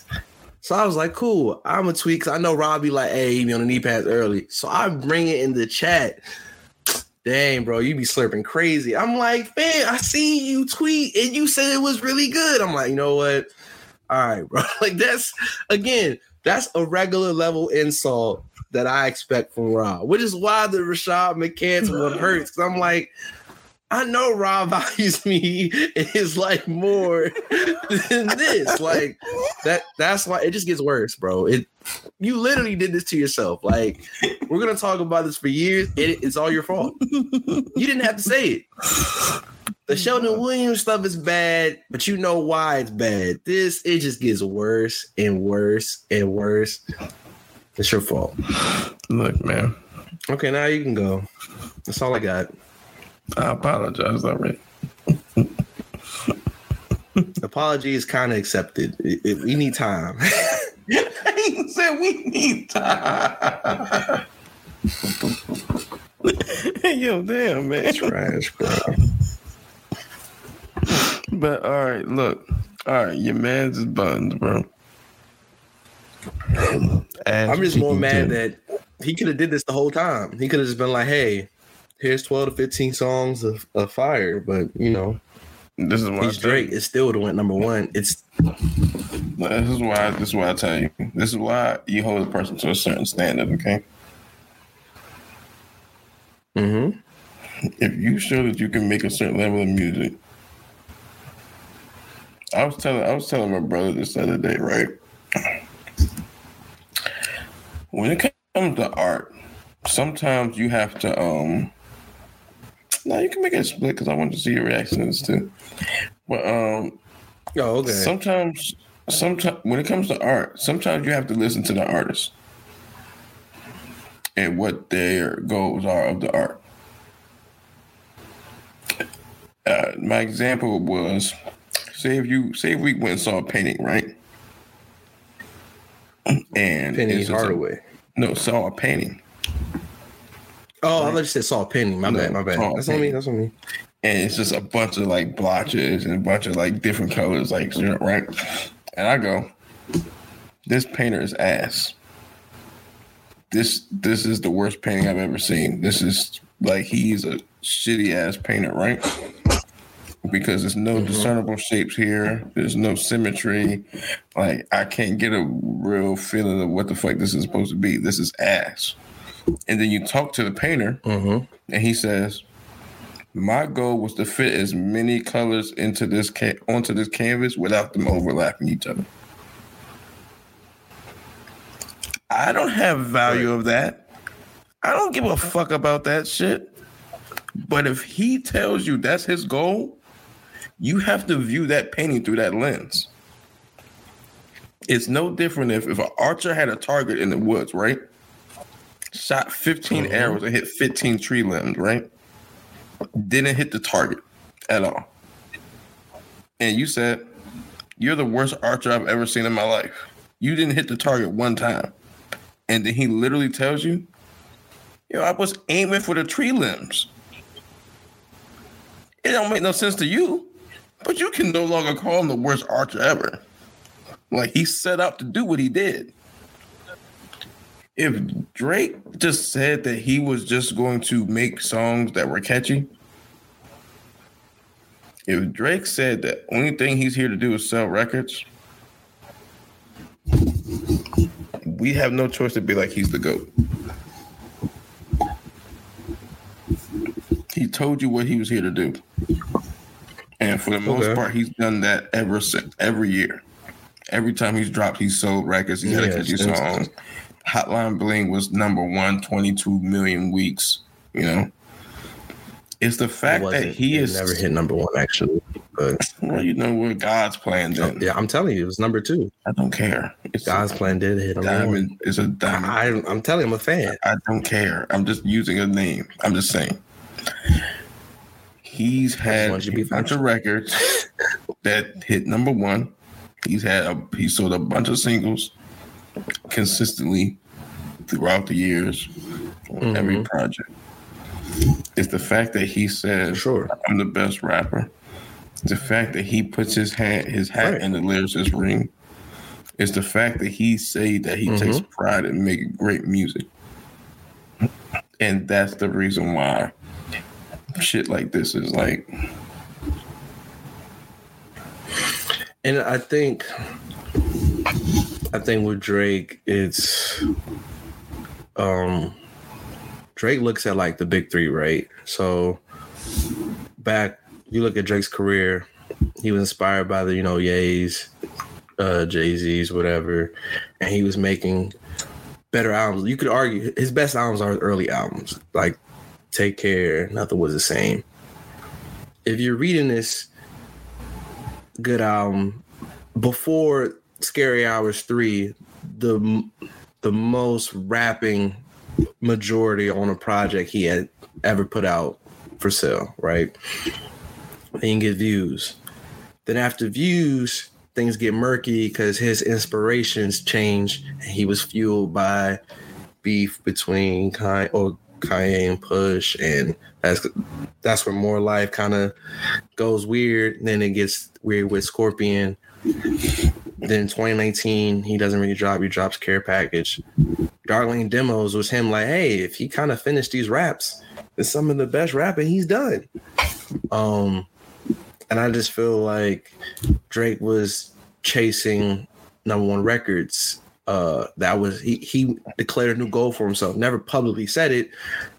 S1: So I was like, cool. I'm a tweet because I know Rob be like, hey, he be on the knee pads early. So I bring it in the chat. Dang, bro, you be slurping crazy. I'm like, man, I seen you tweet and you said it was really good. I'm like, you know what? All right, bro. (laughs) Like that's again, that's a regular level insult that I expect from Rob, which is why the Rashad McCants one hurts. Cause I'm like, I know Rob (laughs) values me in like more than this. Like that. That's why it just gets worse, bro. It. You literally did this to yourself. Like we're gonna talk about this for years. It, it's all your fault. You didn't have to say it. The Sheldon Williams stuff is bad, but you know why it's bad. This it just gets worse and worse and worse. It's your fault.
S2: Look, man,
S1: Okay, now you can go. That's all I got.
S2: I apologize already.
S1: Apology is kind of accepted. It- it- we need time.
S2: he said we need time. (laughs) Yo, damn, man.
S1: Trash, bro.
S2: But all right, look. All right, your man's is buns, bro. As
S1: I'm just more mad
S2: do.
S1: that he could have did this the whole time. He could have just been like, "Hey, here's 12 to 15 songs of, of fire," but you know,
S2: this is why
S1: he's Drake. It still would have went number one. It's
S2: This is why. This is why I tell you. This is why you hold a person to a certain standard. Okay.
S1: mm-hmm.
S2: If you show that you can make a certain level of music, I was telling I was telling my brother this other day, right? When it comes to art, sometimes you have to um no, you can make it split because I want to see your reactions too. But um
S1: Oh, okay.
S2: sometimes sometimes when it comes to art, sometimes you have to listen to the artist and what their goals are of the art. Uh, my example was say if you say if we went and saw a painting, right? (clears throat) And
S1: Penny
S2: it's just a-
S1: Hardaway.
S2: no, saw a painting.
S1: oh, I thought you said a painting. My
S2: No,
S1: bad. My bad. That's on me. That's on me.
S2: and it's just a bunch of like blotches and a bunch of like different colors, like right? And I go, this painter is ass. This this is the worst painting I've ever seen. This is like he's a shitty ass painter, right? Because there's no discernible shapes here. There's no symmetry. Like I can't get a real feeling of what the fuck this is supposed to be. This is ass. And then you talk to the painter,
S1: Mm-hmm.
S2: and he says, "My goal was to fit as many colors into this ca- onto this canvas without them overlapping each other." I don't have value of that. I don't give a fuck about that shit. But if he tells you that's his goal, you have to view that painting through that lens. It's no different if if an archer had a target in the woods, right? Shot 15 mm-hmm. arrows and hit 15 tree limbs, right? Didn't hit the target at all. And you said, You're the worst archer I've ever seen in my life. You didn't hit the target one time. And then he literally tells you, Yo, I was aiming for the tree limbs. It don't make no sense to you, but you can no longer call him the worst archer ever. Like he set out to do what he did if Drake just said that he was just going to make songs that were catchy, if Drake said that only thing he's here to do is sell records, we have no choice to be like he's the GOAT. He told you what he was here to do. And for the most
S1: Okay.
S2: part, he's done that ever since every year. Every time he's dropped, he's sold records. He had a
S1: Yeah,
S2: catchy
S1: it's-
S2: song. Hotline Bling was number one, 22 million weeks. You know, it's the
S1: It
S2: fact that he
S1: it
S2: is
S1: never hit number one actually. But
S2: Well, you know what God's plan oh, then.
S1: yeah, I'm telling you, it was number two.
S2: I don't care. It's
S1: God's plan did hit
S2: a
S1: number one.
S2: diamond. It's a diamond.
S1: I, I'm telling you, I'm a fan.
S2: I don't care. I'm just using a name. I'm just saying. He's had
S1: want you to be
S2: a bunch of records that hit number one. He's had a he sold a bunch of singles consistently throughout the years on every
S1: Mhm.
S2: project. It's the fact that he says
S1: Sure.
S2: I'm the best rapper. The fact that he puts his hat his hat
S1: Right.
S2: in the lyricist ring. It's the fact that he say that he takes
S1: Mm-hmm.
S2: pride in making great music. And that's the reason why shit like this is like
S1: And I think, I think with Drake, it's, um, Drake looks at like the big three, right? So back, you look at Drake's career, he was inspired by the, you know, Ye's, uh, Jay Z's, whatever, and he was making better albums. You could argue his best albums are early albums, like Take Care, Nothing Was the Same. If you're reading this good album before Scary Hours 3, the the most rapping majority on a project he had ever put out for sale, right? He can get views. Then after views, things get murky because his inspirations change. He was fueled by beef between Kanye or Kanye and Push, and that's that's where more life kind of goes weird. Then it gets weird with Scorpion. Then 2019, he doesn't really drop. He drops Care Package. Dark Lane Demos was him like, hey, if he kind of finished these raps, it's some of the best rapping he's done. Um, and I just feel like Drake was chasing number one records. Uh, that was he he declared a new goal for himself. Never publicly said it,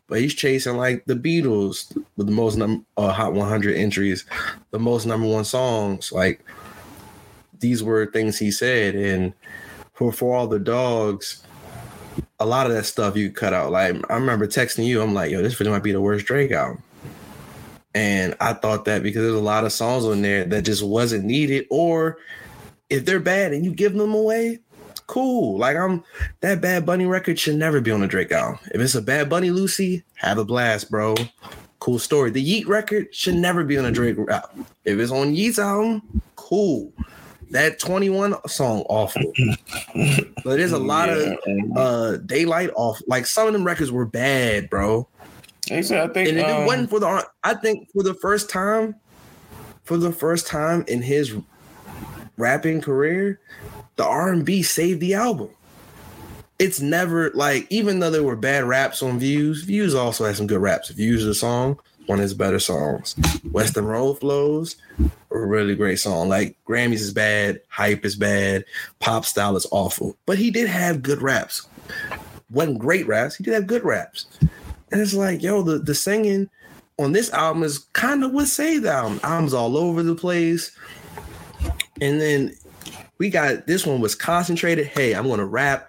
S1: but he's chasing like the Beatles with the most num- uh, Hot 100 entries, the most number one songs. Like these were things he said, and for for all the dogs, a lot of that stuff you cut out. Like I remember texting you, I'm like, yo, this video might be the worst Drake album. And I thought that because there's a lot of songs on there that just wasn't needed, or if they're bad and you give them away, cool. Like I'm that Bad Bunny record should never be on a Drake album. If it's a Bad Bunny Lucy, have a blast, bro. Cool story. The Yeat record should never be on a Drake album. If it's on Yeat's album, cool. That 21 song awful. (laughs) but there's a lot of uh daylight off. Like some of them records were bad, bro.
S2: Said, I think,
S1: And
S2: um,
S1: it wasn't for the I think for the first time, for the first time in his rapping career, the R&B saved the album. It's never like even though there were bad raps on Views, Views also had some good raps. Views the song, one of his better songs. Weston Road Flows, a really great song. Like Grammys is bad, hype is bad, pop style is awful. But he did have good raps. Wasn't great raps, he did have good raps. And it's like, yo, the, the singing on this album is kind of what saved the album. Albums all over the place. And then we got this one was concentrated. Hey, I'm gonna rap.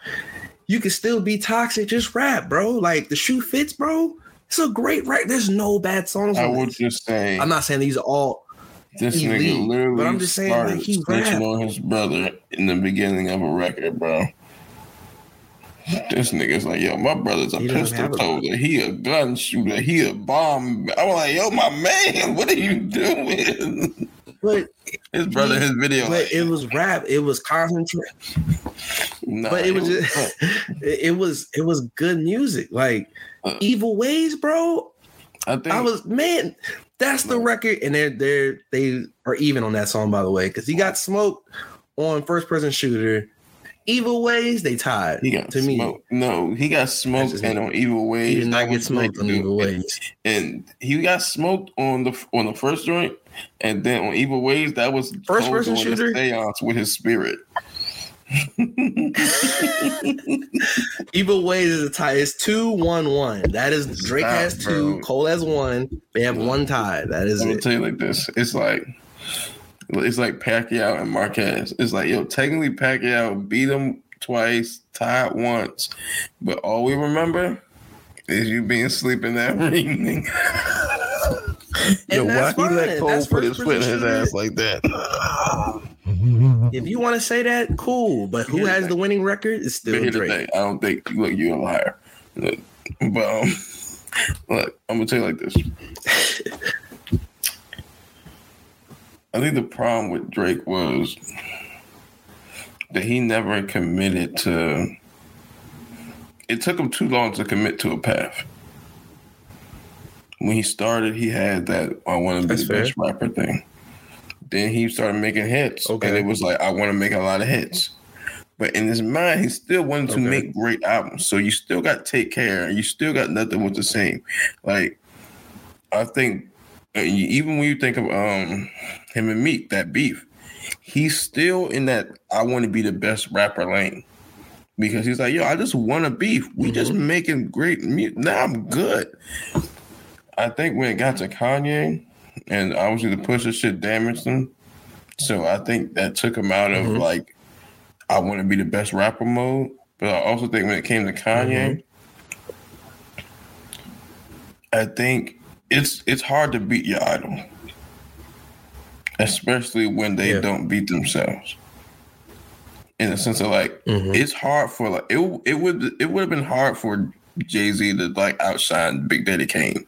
S1: You can still be toxic, just rap, bro. Like the shoe fits, bro. It's a great rap. There's no bad songs.
S2: I would just say,
S1: I'm not saying these are all
S2: this
S1: elite,
S2: nigga literally
S1: but I'm just saying, like, he
S2: snitching on his brother in the beginning of a record, bro. This nigga's like, yo, my brother's a
S1: He
S2: pistol toter. He a gun shooter. He a bomb. I'm like, yo, my man, what are you doing?
S1: but
S2: His brother, his video.
S1: but
S2: like,
S1: it was rap. It was concentrated.
S2: nah,
S1: but it was
S2: yo,
S1: just it it was it was good music. Like
S2: Uh.
S1: Evil Ways, bro.
S2: I think
S1: I was man, that's the record, and they're they're they are even on that song by the way, because he got smoked on first person shooter. Evil Ways, they tied
S2: he got
S1: to me.
S2: smoked. No, he got smoked and on Evil Ways.
S1: He did not get smoked on Evil. Ways.
S2: and he got smoked on the on the first joint, and then on Evil Ways, that was
S1: First person shooter?
S2: seance with his spirit. (laughs)
S1: Evil Ways is a tie. It's two one one. That is Drake
S2: Stop,
S1: has two,
S2: bro.
S1: Cole has one. They have one tie. That is
S2: I'm
S1: it.
S2: tell you like this: it's like it's like Pacquiao and Marquez. It's like yo, technically Pacquiao beat him twice, tied once, but all we remember is you being sleeping that (laughs) evening. yo, why
S1: that's
S2: he let
S1: fine.
S2: Cole
S1: That's
S2: put his foot in his ass like that?
S1: If you want to say that, cool. But who
S2: Here's
S1: has
S2: the
S1: the winning record? It's
S2: But
S1: still
S2: here's the
S1: Drake.
S2: thing: I don't think look, you're a liar. Look, but um, (laughs) look, I'm gonna tell you like this. (laughs) I think the problem with Drake was that he never committed to. It took him too long to commit to a path. When he started, he had that "I want to be
S1: That's
S2: the best rapper" thing. Then he started making hits,
S1: Okay.
S2: and it was like, "I want to make a lot of hits." But in his mind, he still wanted to
S1: Okay.
S2: make great albums. So you still got Take Care, and you still got Nothing Was the Same. Like, I think even when you think of um him and Meek, that beef, he's still in that I want to be the best rapper lane. Because he's like, yo, I just want to beef. We just making great music. Now I'm good. I think when it got to Kanye, and obviously the Pusha shit damaged him. So I think that took him out of
S1: Mhm.
S2: like, I want to be the best rapper mode. But I also think when it came to Kanye, I think it's it's hard to beat your idol, especially when they
S1: Yeah.
S2: don't beat themselves. In the sense of like,
S1: Mhm.
S2: it's hard for like it. It would it would have been hard for Jay Z to like outshine Big Daddy Kane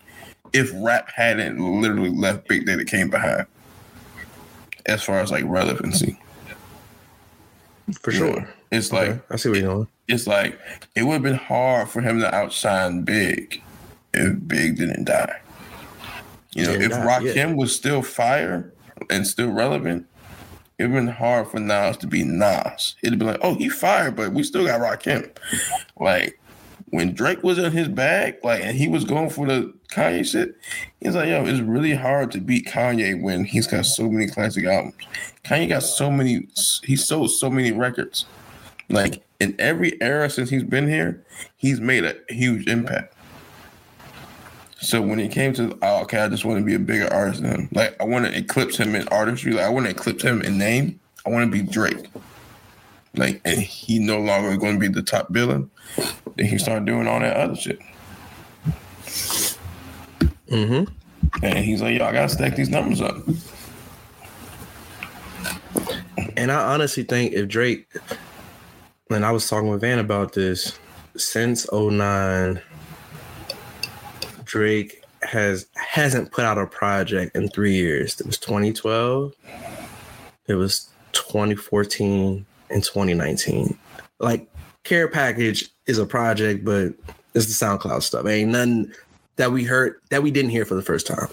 S2: if rap hadn't literally left Big Daddy Kane behind. As far as like relevancy,
S1: For
S2: you
S1: sure.
S2: know? it's like
S1: Okay, I see what you're going.
S2: it's like it would have been hard for him to outshine Big if Big didn't die. You know, if Rakim
S1: yeah.
S2: was still fire and still relevant, it would have been hard for Nas to be Nas. It'd be like, oh, he fired, but we still got Rakim. Like when Drake was in his bag, like and he was going for the Kanye shit, he's like, yo, it's really hard to beat Kanye when he's got so many classic albums. Kanye got so many, he sold so many records. Like in every era since he's been here, he's made a huge impact. So when it came to, oh, okay, I just want to be a bigger artist than him. Like I want to eclipse him in artistry. Like I want to eclipse him in name. I want to be Drake. Like, and he no longer going to be the top villain. Then he started doing all that other shit.
S1: Mm-hmm.
S2: And he's like, yo, I gotta stack these numbers up.
S1: And I honestly think if Drake, and I was talking with Van about this, since 09, Drake has hasn't put out a project in three years. It was 2012, it was 2014, and 2019. Like Care Package is a project, but it's the SoundCloud stuff. Ain't nothing that we heard that we didn't hear for the first time.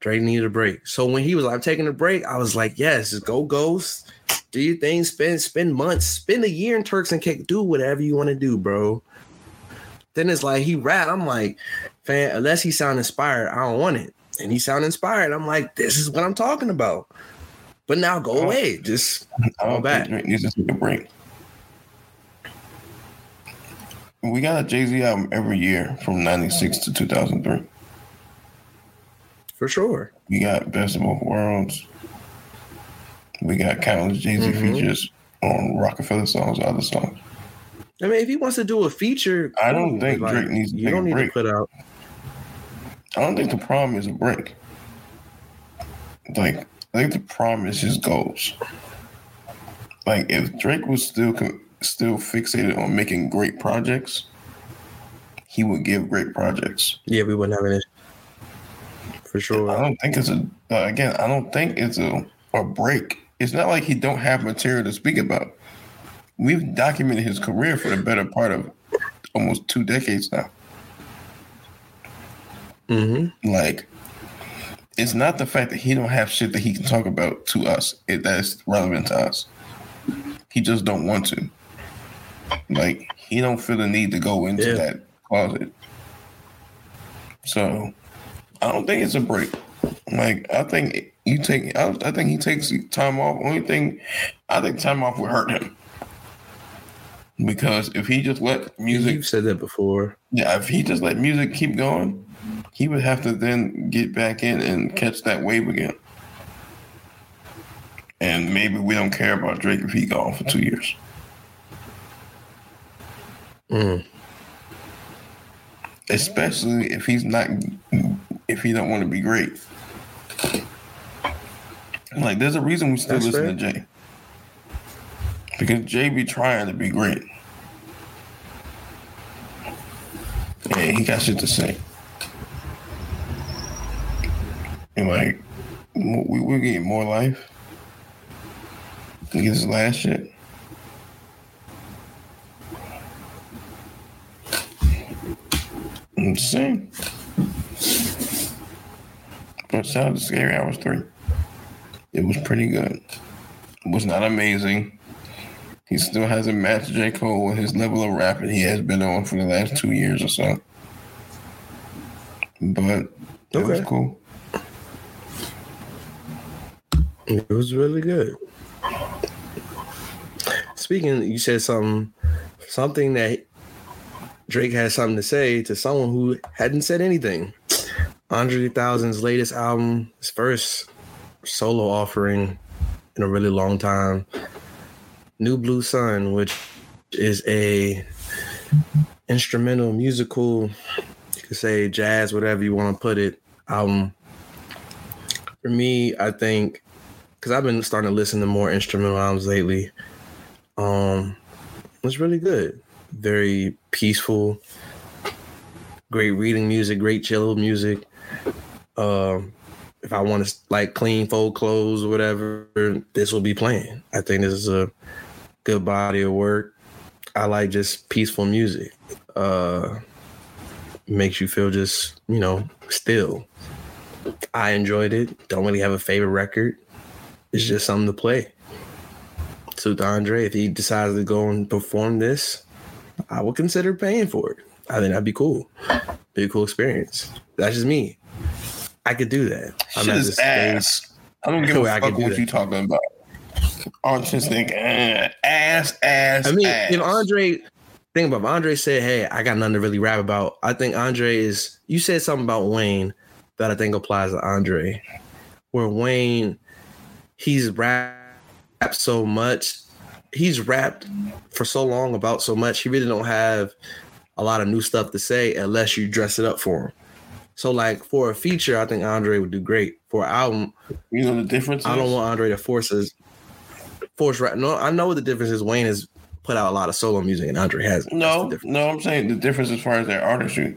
S1: Drake needed a break. So when he was like taking a break, I was like, yes, just go ghost. Do your thing, spend spend months, spend a year in Turks and Cake, do whatever you want to do, bro. Then it's like he rap. I'm like, fan, unless he sound inspired, I don't want it. And he sound inspired. I'm like, this is what I'm talking about. But now go away. Just
S2: I
S1: go back.
S2: think Drake needs to take a break. We got a Jay Z album every year from '96 to 2003.
S1: For sure.
S2: We got Best of Both Worlds. We got countless Jay Z
S1: Mhm.
S2: features on Roc-A-Fella songs, other songs.
S1: I mean, if he wants to do a feature,
S2: I don't
S1: cool,
S2: think
S1: but,
S2: Drake needs to
S1: You don't
S2: a
S1: need
S2: break.
S1: to put out.
S2: I don't think the problem is a break. Like, I think the problem is his goals. Like, if Drake was still still fixated on making great projects, he would give great projects.
S1: Yeah, we wouldn't have an issue. For sure.
S2: I don't think it's a uh, again. I don't think it's a a break. It's not like he don't have material to speak about. We've documented his career for the better part of almost two decades now.
S1: Mm-hmm.
S2: Like, it's not the fact that he don't have shit that he can talk about to us it, that's relevant to us. He just don't want to. Like, he don't feel the need to go into
S1: Yeah.
S2: that closet. So, I don't think it's a break. Like, I think you take. I, I think he takes time off. Only thing, I think time off would hurt him. Because if he just let music
S1: You've said that before.
S2: yeah, if he just let music keep going, he would have to then get back in and catch that wave again. And maybe we don't care about Drake if he gone for two years.
S1: Mm.
S2: Especially if he's not if he don't want to be great. Like there's a reason we still
S1: That's
S2: listen to Jay. Because Jay be trying to be great. And he got shit to say. And like we we're getting more life. He get his last shit. I'm saying. But to Scary Hours 3. It was pretty good. It was not amazing. He still hasn't matched J. Cole with his level of rapping he has been on for the last two years or so. But it was cool.
S1: It was really good. Speaking, you said something, something that Drake has something to say to someone who hadn't said anything. Andre 3000's latest album, his first solo offering in a really long time. New Blue Sun, which is a instrumental musical, you could say jazz, whatever you want to put it, album. For me, I think because I've been starting to listen to more instrumental albums lately. Um, it's really good, very peaceful, great reading music, great chill music. Um, if I want to like clean, fold clothes or whatever, this will be playing. I think this is a good body of work. I like just peaceful music. Uh, makes you feel just you know still. I enjoyed it. Don't really have a favorite record it's just something to play. So to Andre, if he decides to go and perform this, I would consider paying for it. I think that'd be cool. Be a cool experience. That's just me. I could do that.
S2: Shit is
S1: stage-
S2: ass. I don't give (laughs) a fuck what you talking about. Artistic eh, ass, ass.
S1: I mean,
S2: ass.
S1: if Andre, think about it, Andre said, "Hey, I got nothing to really rap about," I think Andre is. You said something about Wayne that I think applies to Andre, where Wayne, he's rapped so much. He's rapped for so long about so much. He really don't have a lot of new stuff to say unless you dress it up for him. So like for a feature, I think Andre would do great. For an album,
S2: You know the difference.
S1: I don't want Andre to force his force rap. No, I know what the difference is. Wayne has put out a lot of solo music and Andre hasn't.
S2: No, no, I'm saying the difference as far as their artistry.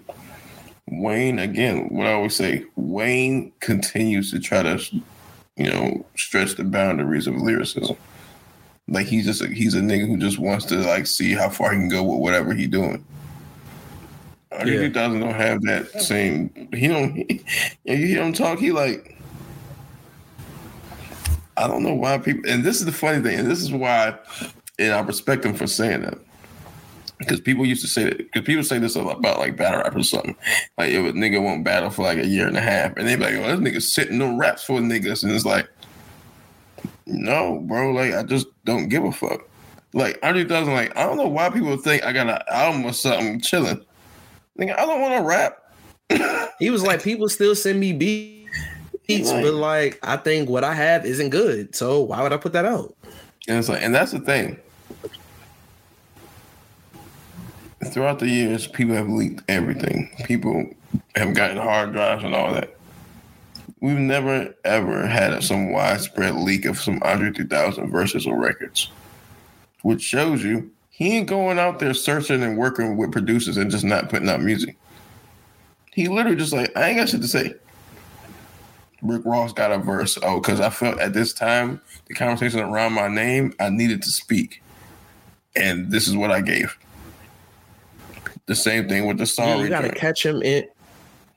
S2: Wayne, again, what I always say, Wayne continues to try to, you know, stretch the boundaries of lyricism. Like he's just a, he's a nigga who just wants to like see how far he can go with whatever he doing. Andre
S1: Yeah.
S2: 3000 don't have that same. He don't. (laughs) He, you hear him talk. He like. I don't know why people. And this is the funny thing. And this is why, and I respect them for saying that because people used to say that because people say this about like battle rap or something. Like if a nigga won't battle for like a year and a half, and they be like, "Oh, this nigga sitting no raps for niggas," and it's like, no, bro. Like I just don't give a fuck. Like Andre doesn't like. I don't know why people think I got an album or something chilling. Nigga, I don't want to rap.
S1: He was like, people still send me beats,
S2: Right.
S1: but like I think what I have isn't good. So why would I put that out?
S2: And it's like, and that's the thing. Throughout the years, people have leaked everything. People have gotten hard drives and all that. We've never ever had some widespread leak of some Andre 3000 verses or records, which shows you he ain't going out there searching and working with producers and just not putting out music. He literally just like, I ain't got shit to say. Rick Ross got a verse. Oh, because I felt at this time the conversation around my name, I needed to speak. And this is what I gave. The same thing with the song.
S1: you gotta catch him in.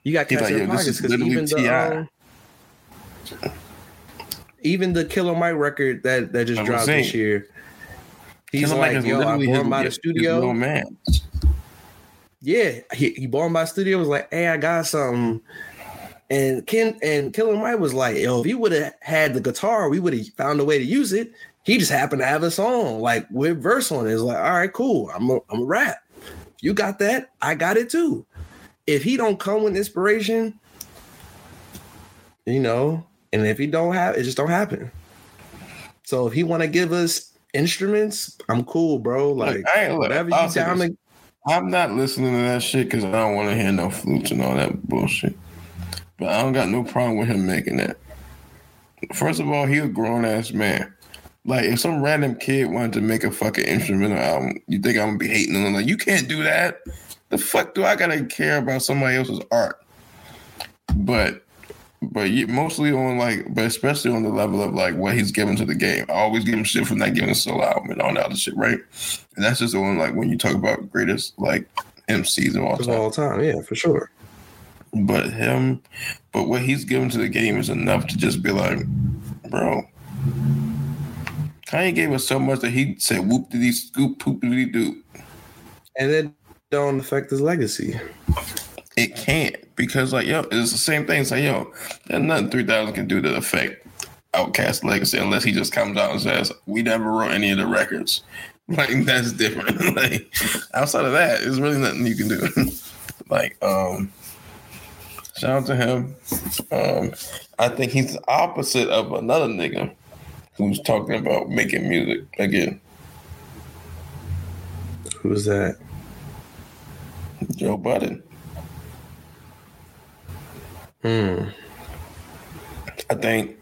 S1: You got to
S2: He's
S1: catch
S2: like,
S1: him in pockets
S2: is
S1: because even the um, even the Killer Mike record that that just dropped
S2: saying.
S1: this year. He's
S2: Killer
S1: like, yo, I bought him by the studio.
S2: man.
S1: Yeah, he, he bought him by the studio. Was like, hey, I got something. And Ken and Killer Mike was like, yo, if he would have had the guitar, we would have found a way to use it. He just happened to have a song like with verse on it. It's like, all right, cool. I'm a, I'm a rap. If you got that, I got it too. If he don't come with inspiration, you know, and if he don't have, it just don't happen. So if he want to give us instruments, I'm cool, bro. Like
S2: Look, I ain't, look,
S1: whatever you down to
S2: I'm not listening to that shit because I don't want to hear no flutes and all that bullshit. But I don't got no problem with him making that. First of all, he a grown ass man. Like if some random kid wanted to make a fucking instrumental album, you think I'm gonna be hating on him? Like you can't do that. The fuck do I gotta care about somebody else's art? But but you, mostly on like, but especially on the level of like what he's given to the game. I always give him shit for not giving a solo album and all that other shit, right? And that's just the one like when you talk about greatest like MCs of all time.
S1: of all time. Yeah, for sure.
S2: But him, but what he's given to the game is enough to just be like, bro. Kanye gave us so much that he said whoop diddy scoop poop diddy doo.
S1: And it don't affect his legacy.
S2: It can't because like yo, it's the same thing. It's like yo, there's nothing three thousand can do to affect OutKast legacy unless he just comes out and says we never wrote any of the records. (laughs) Like that's different. (laughs) like outside of that, there's really nothing you can do. (laughs) like um, shout out to him. Um, I think he's the opposite of another nigga who's talking about making music again.
S1: Who's that?
S2: Joe Budden.
S1: Hmm.
S2: I think,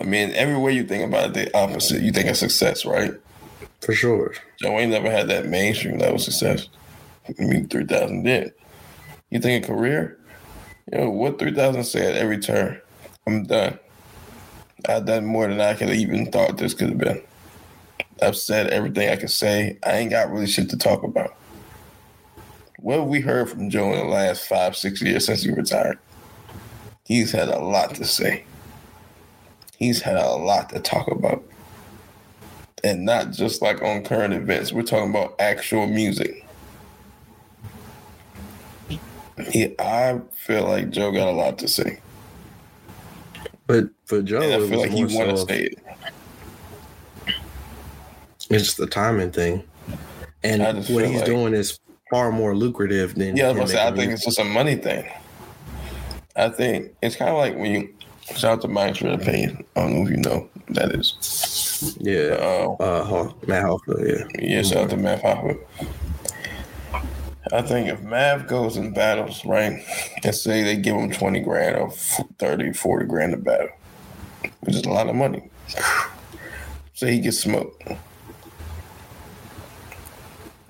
S2: I mean, every way you think about it, the opposite. You think of success, right?
S1: For sure.
S2: Joe ain't never had that mainstream level success. I mean, 3000 did. You think a career? Yo, what 3000 said every turn? I'm done. I've done more than I could even thought this could have been. I've said everything I can say. I ain't got really shit to talk about. What have we heard from Joe in the last five, six years since he retired? He's had a lot to say. He's had a lot to talk about and not just like on current events. We're talking about actual music. Yeah, I feel like Joe got a lot to say.
S1: But for Joe,
S2: And I feel like he
S1: more
S2: want to say it.
S1: it's the timing thing. And what he's
S2: like-
S1: doing is far more lucrative than
S2: Yeah, I say, I think it's just a money thing. I think it's kind of like when you shout out to Mike's Red Pain. I don't know if you know that is.
S1: Yeah.
S2: Uh,
S1: Uh, Matt Hoffman. Yeah.
S2: yeah, shout out to Mav Hopper. I think if Mav goes and battles, right, and say they give him 20 grand or 30, 40 grand to battle, which is a lot of money. Say he gets smoked.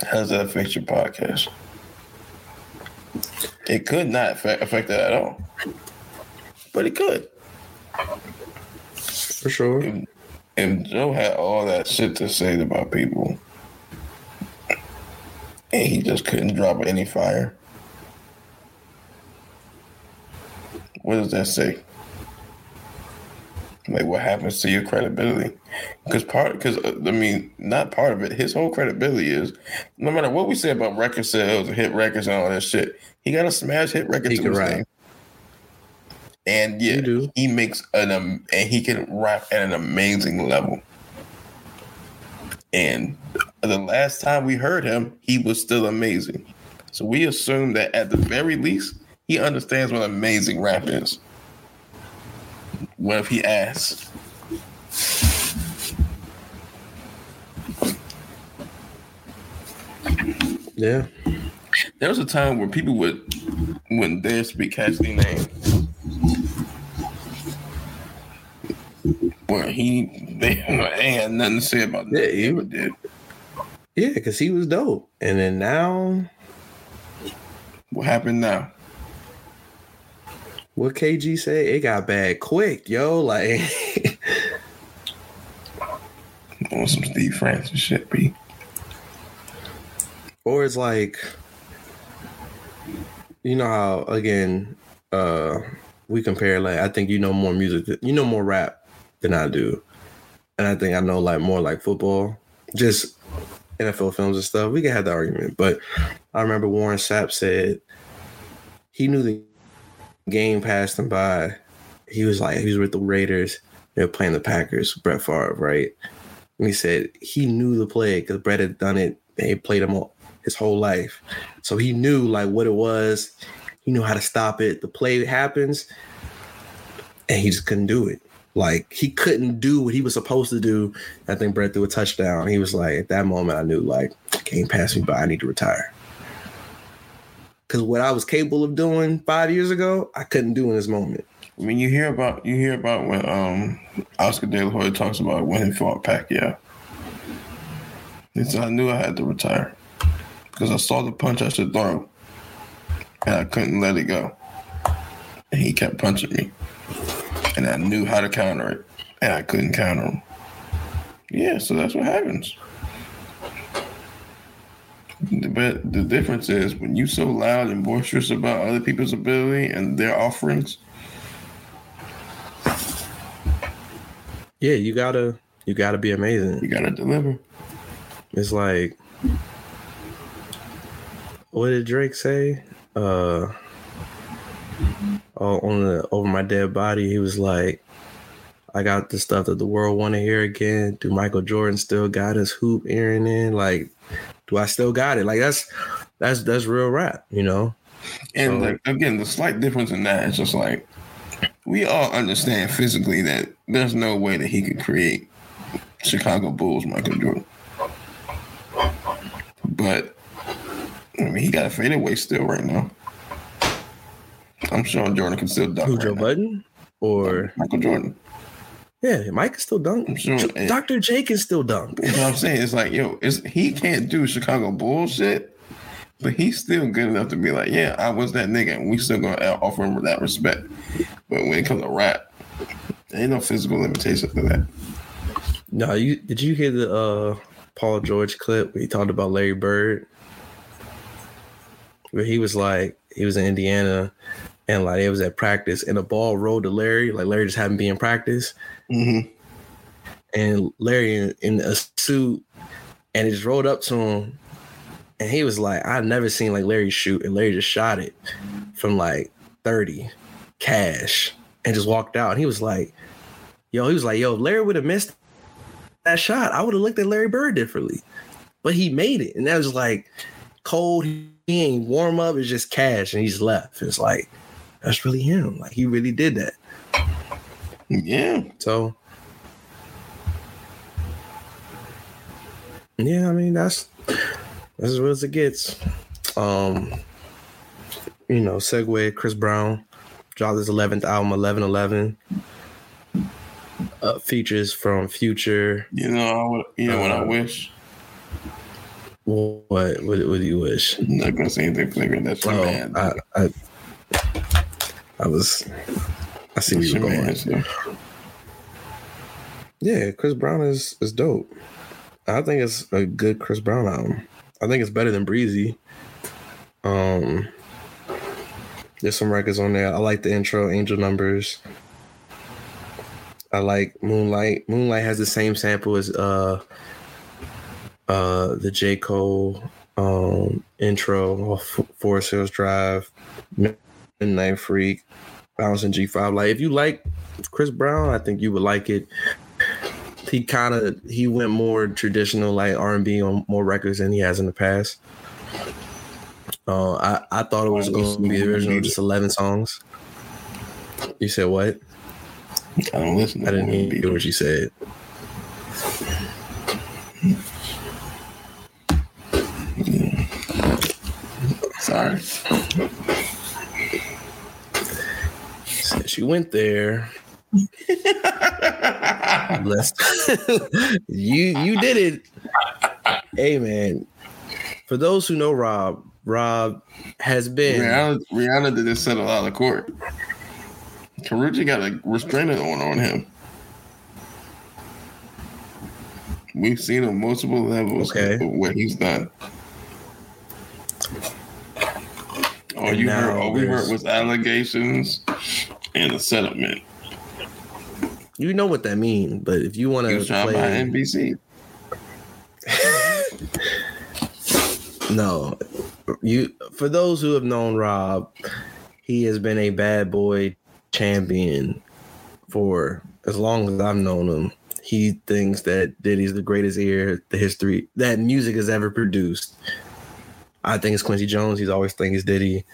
S2: How does that affect your podcast? It could not affect, affect that at all. But it could.
S1: For sure.
S2: If, if Joe had all that shit to say about people and he just couldn't drop any fire, what does that say? Like, what happens to your credibility? Because part, because uh, I mean, not part of it. His whole credibility is, no matter what we say about record sales and hit records and all that shit, he got a smash hit record
S1: He
S2: to
S1: can
S2: his
S1: rap.
S2: name. And yeah,
S1: He
S2: he makes an um, and he can rap at an amazing level. And the last time we heard him, he was still amazing. So we assume that at the very least, he understands what amazing rap is. What if he asks?
S1: Yeah.
S2: There was a time where people would wouldn't dare speak Cassidy's name. Where he they, (laughs) they had nothing to say about that.
S1: he
S2: He
S1: would-
S2: did.
S1: Yeah, because he was dope. And then now,
S2: What happened now?
S1: what KG said, it got bad quick, yo. Like, (laughs)
S2: On some Steve Francis shit, be.
S1: or it's like, you know how, again, uh, we compare, like, I think you know more music, th- you know more rap than I do. And I think I know, like, more like football, just NFL films and stuff. We can have the argument. But I remember Warren Sapp said he knew the game passed him by. He was like, he was with the Raiders. They were playing the Packers, Brett Favre, right? And he said he knew the play because Brett had done it. They played him all, his whole life. So he knew like what it was. He knew how to stop it. The play happens and he just couldn't do it. Like he couldn't do what he was supposed to do. I think Brett threw a touchdown. He was like, at that moment, I knew like, can't pass me by. I need to retire. Because what I was capable of doing five years ago, I couldn't do in this moment.
S2: I mean, you hear about you hear about when um Oscar De La Hoya talks about when he fought Pacquiao. He said, "I knew I had to retire because I saw the punch I should throw, and I couldn't let it go. And he kept punching me, and I knew how to counter it, and I couldn't counter. Yeah, so that's what happens. But the difference is when you so loud and boisterous about other people's ability and their offerings."
S1: Yeah, you gotta you gotta be amazing.
S2: You gotta deliver.
S1: It's like, what did Drake say? Uh, oh, on the over my dead body, he was like, "I got the stuff that the world want to hear again." Do Michael Jordan still got his hoop earring in? Like, do I still got it? Like that's that's that's real rap, you know?
S2: And
S1: So-
S2: like again, the slight difference in that is just like we all understand physically that there's no way that he could create Chicago Bulls Michael Jordan. But I mean, he got a fadeaway still right now. I'm sure Jordan can still dunk.
S1: Who Joe. Budden or
S2: Michael Jordan.
S1: yeah, Mike can still dunk.
S2: I'm sure.
S1: Dr. J can still dunk.
S2: You know what I'm saying? It's like, yo, it's, he can't do Chicago bullshit, but he's still good enough to be like, yeah, I was that nigga, and we still gonna offer him that respect. But when it comes to rap, there ain't no physical limitation to that.
S1: No, you did you hear the uh Paul George clip where he talked about Larry Bird? Where he was like, he was in Indiana and like it was at practice and the ball rolled to Larry, like Larry just happened to be in practice.
S2: Mm-hmm.
S1: And Larry in, in a suit and it just rolled up to him. And he was like, I've never seen like Larry shoot. And Larry just shot it from like 30 cash and just walked out. And he was like, yo, he was like, yo, Larry would have missed that shot, I would have looked at Larry Bird differently. But he made it. And that was like cold. He ain't warm up. It's just cash. And he's left. It's like, that's really him. Like he really did that.
S2: Yeah,
S1: So Yeah, I mean that's that's as real as it gets. Um, you know, segue. Chris Brown dropped his eleventh album, Eleven Eleven. Uh, features from Future.
S2: You know, I would, you know what I
S1: Uh,
S2: wish.
S1: What what what do you wish?
S2: I'm not gonna say anything flagrant. That's your
S1: Oh,
S2: man.
S1: I, I I was I see where you're going. Yeah, Chris Brown is is dope. I think it's a good Chris Brown album. I think it's better than Breezy. Um, there's some records on there. I like the intro, Angel Numbers. I like Moonlight. Moonlight has the same sample as uh uh the J Cole um intro off Forest Hills Drive, Midnight Freak, Bouncing G5. Like if you like Chris Brown, I think you would like it he kind of he went more traditional like R&B on more records than he has in the past. Uh, I I thought it was going to be original, just eleven songs. You said what?
S2: I don't listen.
S1: I didn't hear what you said.
S2: Sorry.
S1: She went there. (laughs) Let's (laughs) you you did it. Hey man, for those who know Rob, Rob has been
S2: Rihanna, Rihanna didn't settle out of court. Karrueche got a restraining order on him. We've seen on multiple levels
S1: Okay.
S2: what he's done. All
S1: And
S2: you heard, all we heard was allegations and a settlement.
S1: you know what that means, but if you want to
S2: was trying to buy
S1: play,
S2: NBC. (laughs)
S1: no, you for those who have known Rob, he has been a bad boy champion for as long as I've known him. He thinks that Diddy's the greatest ear the history that music has ever produced. I think it's Quincy Jones. He's always think it's Diddy.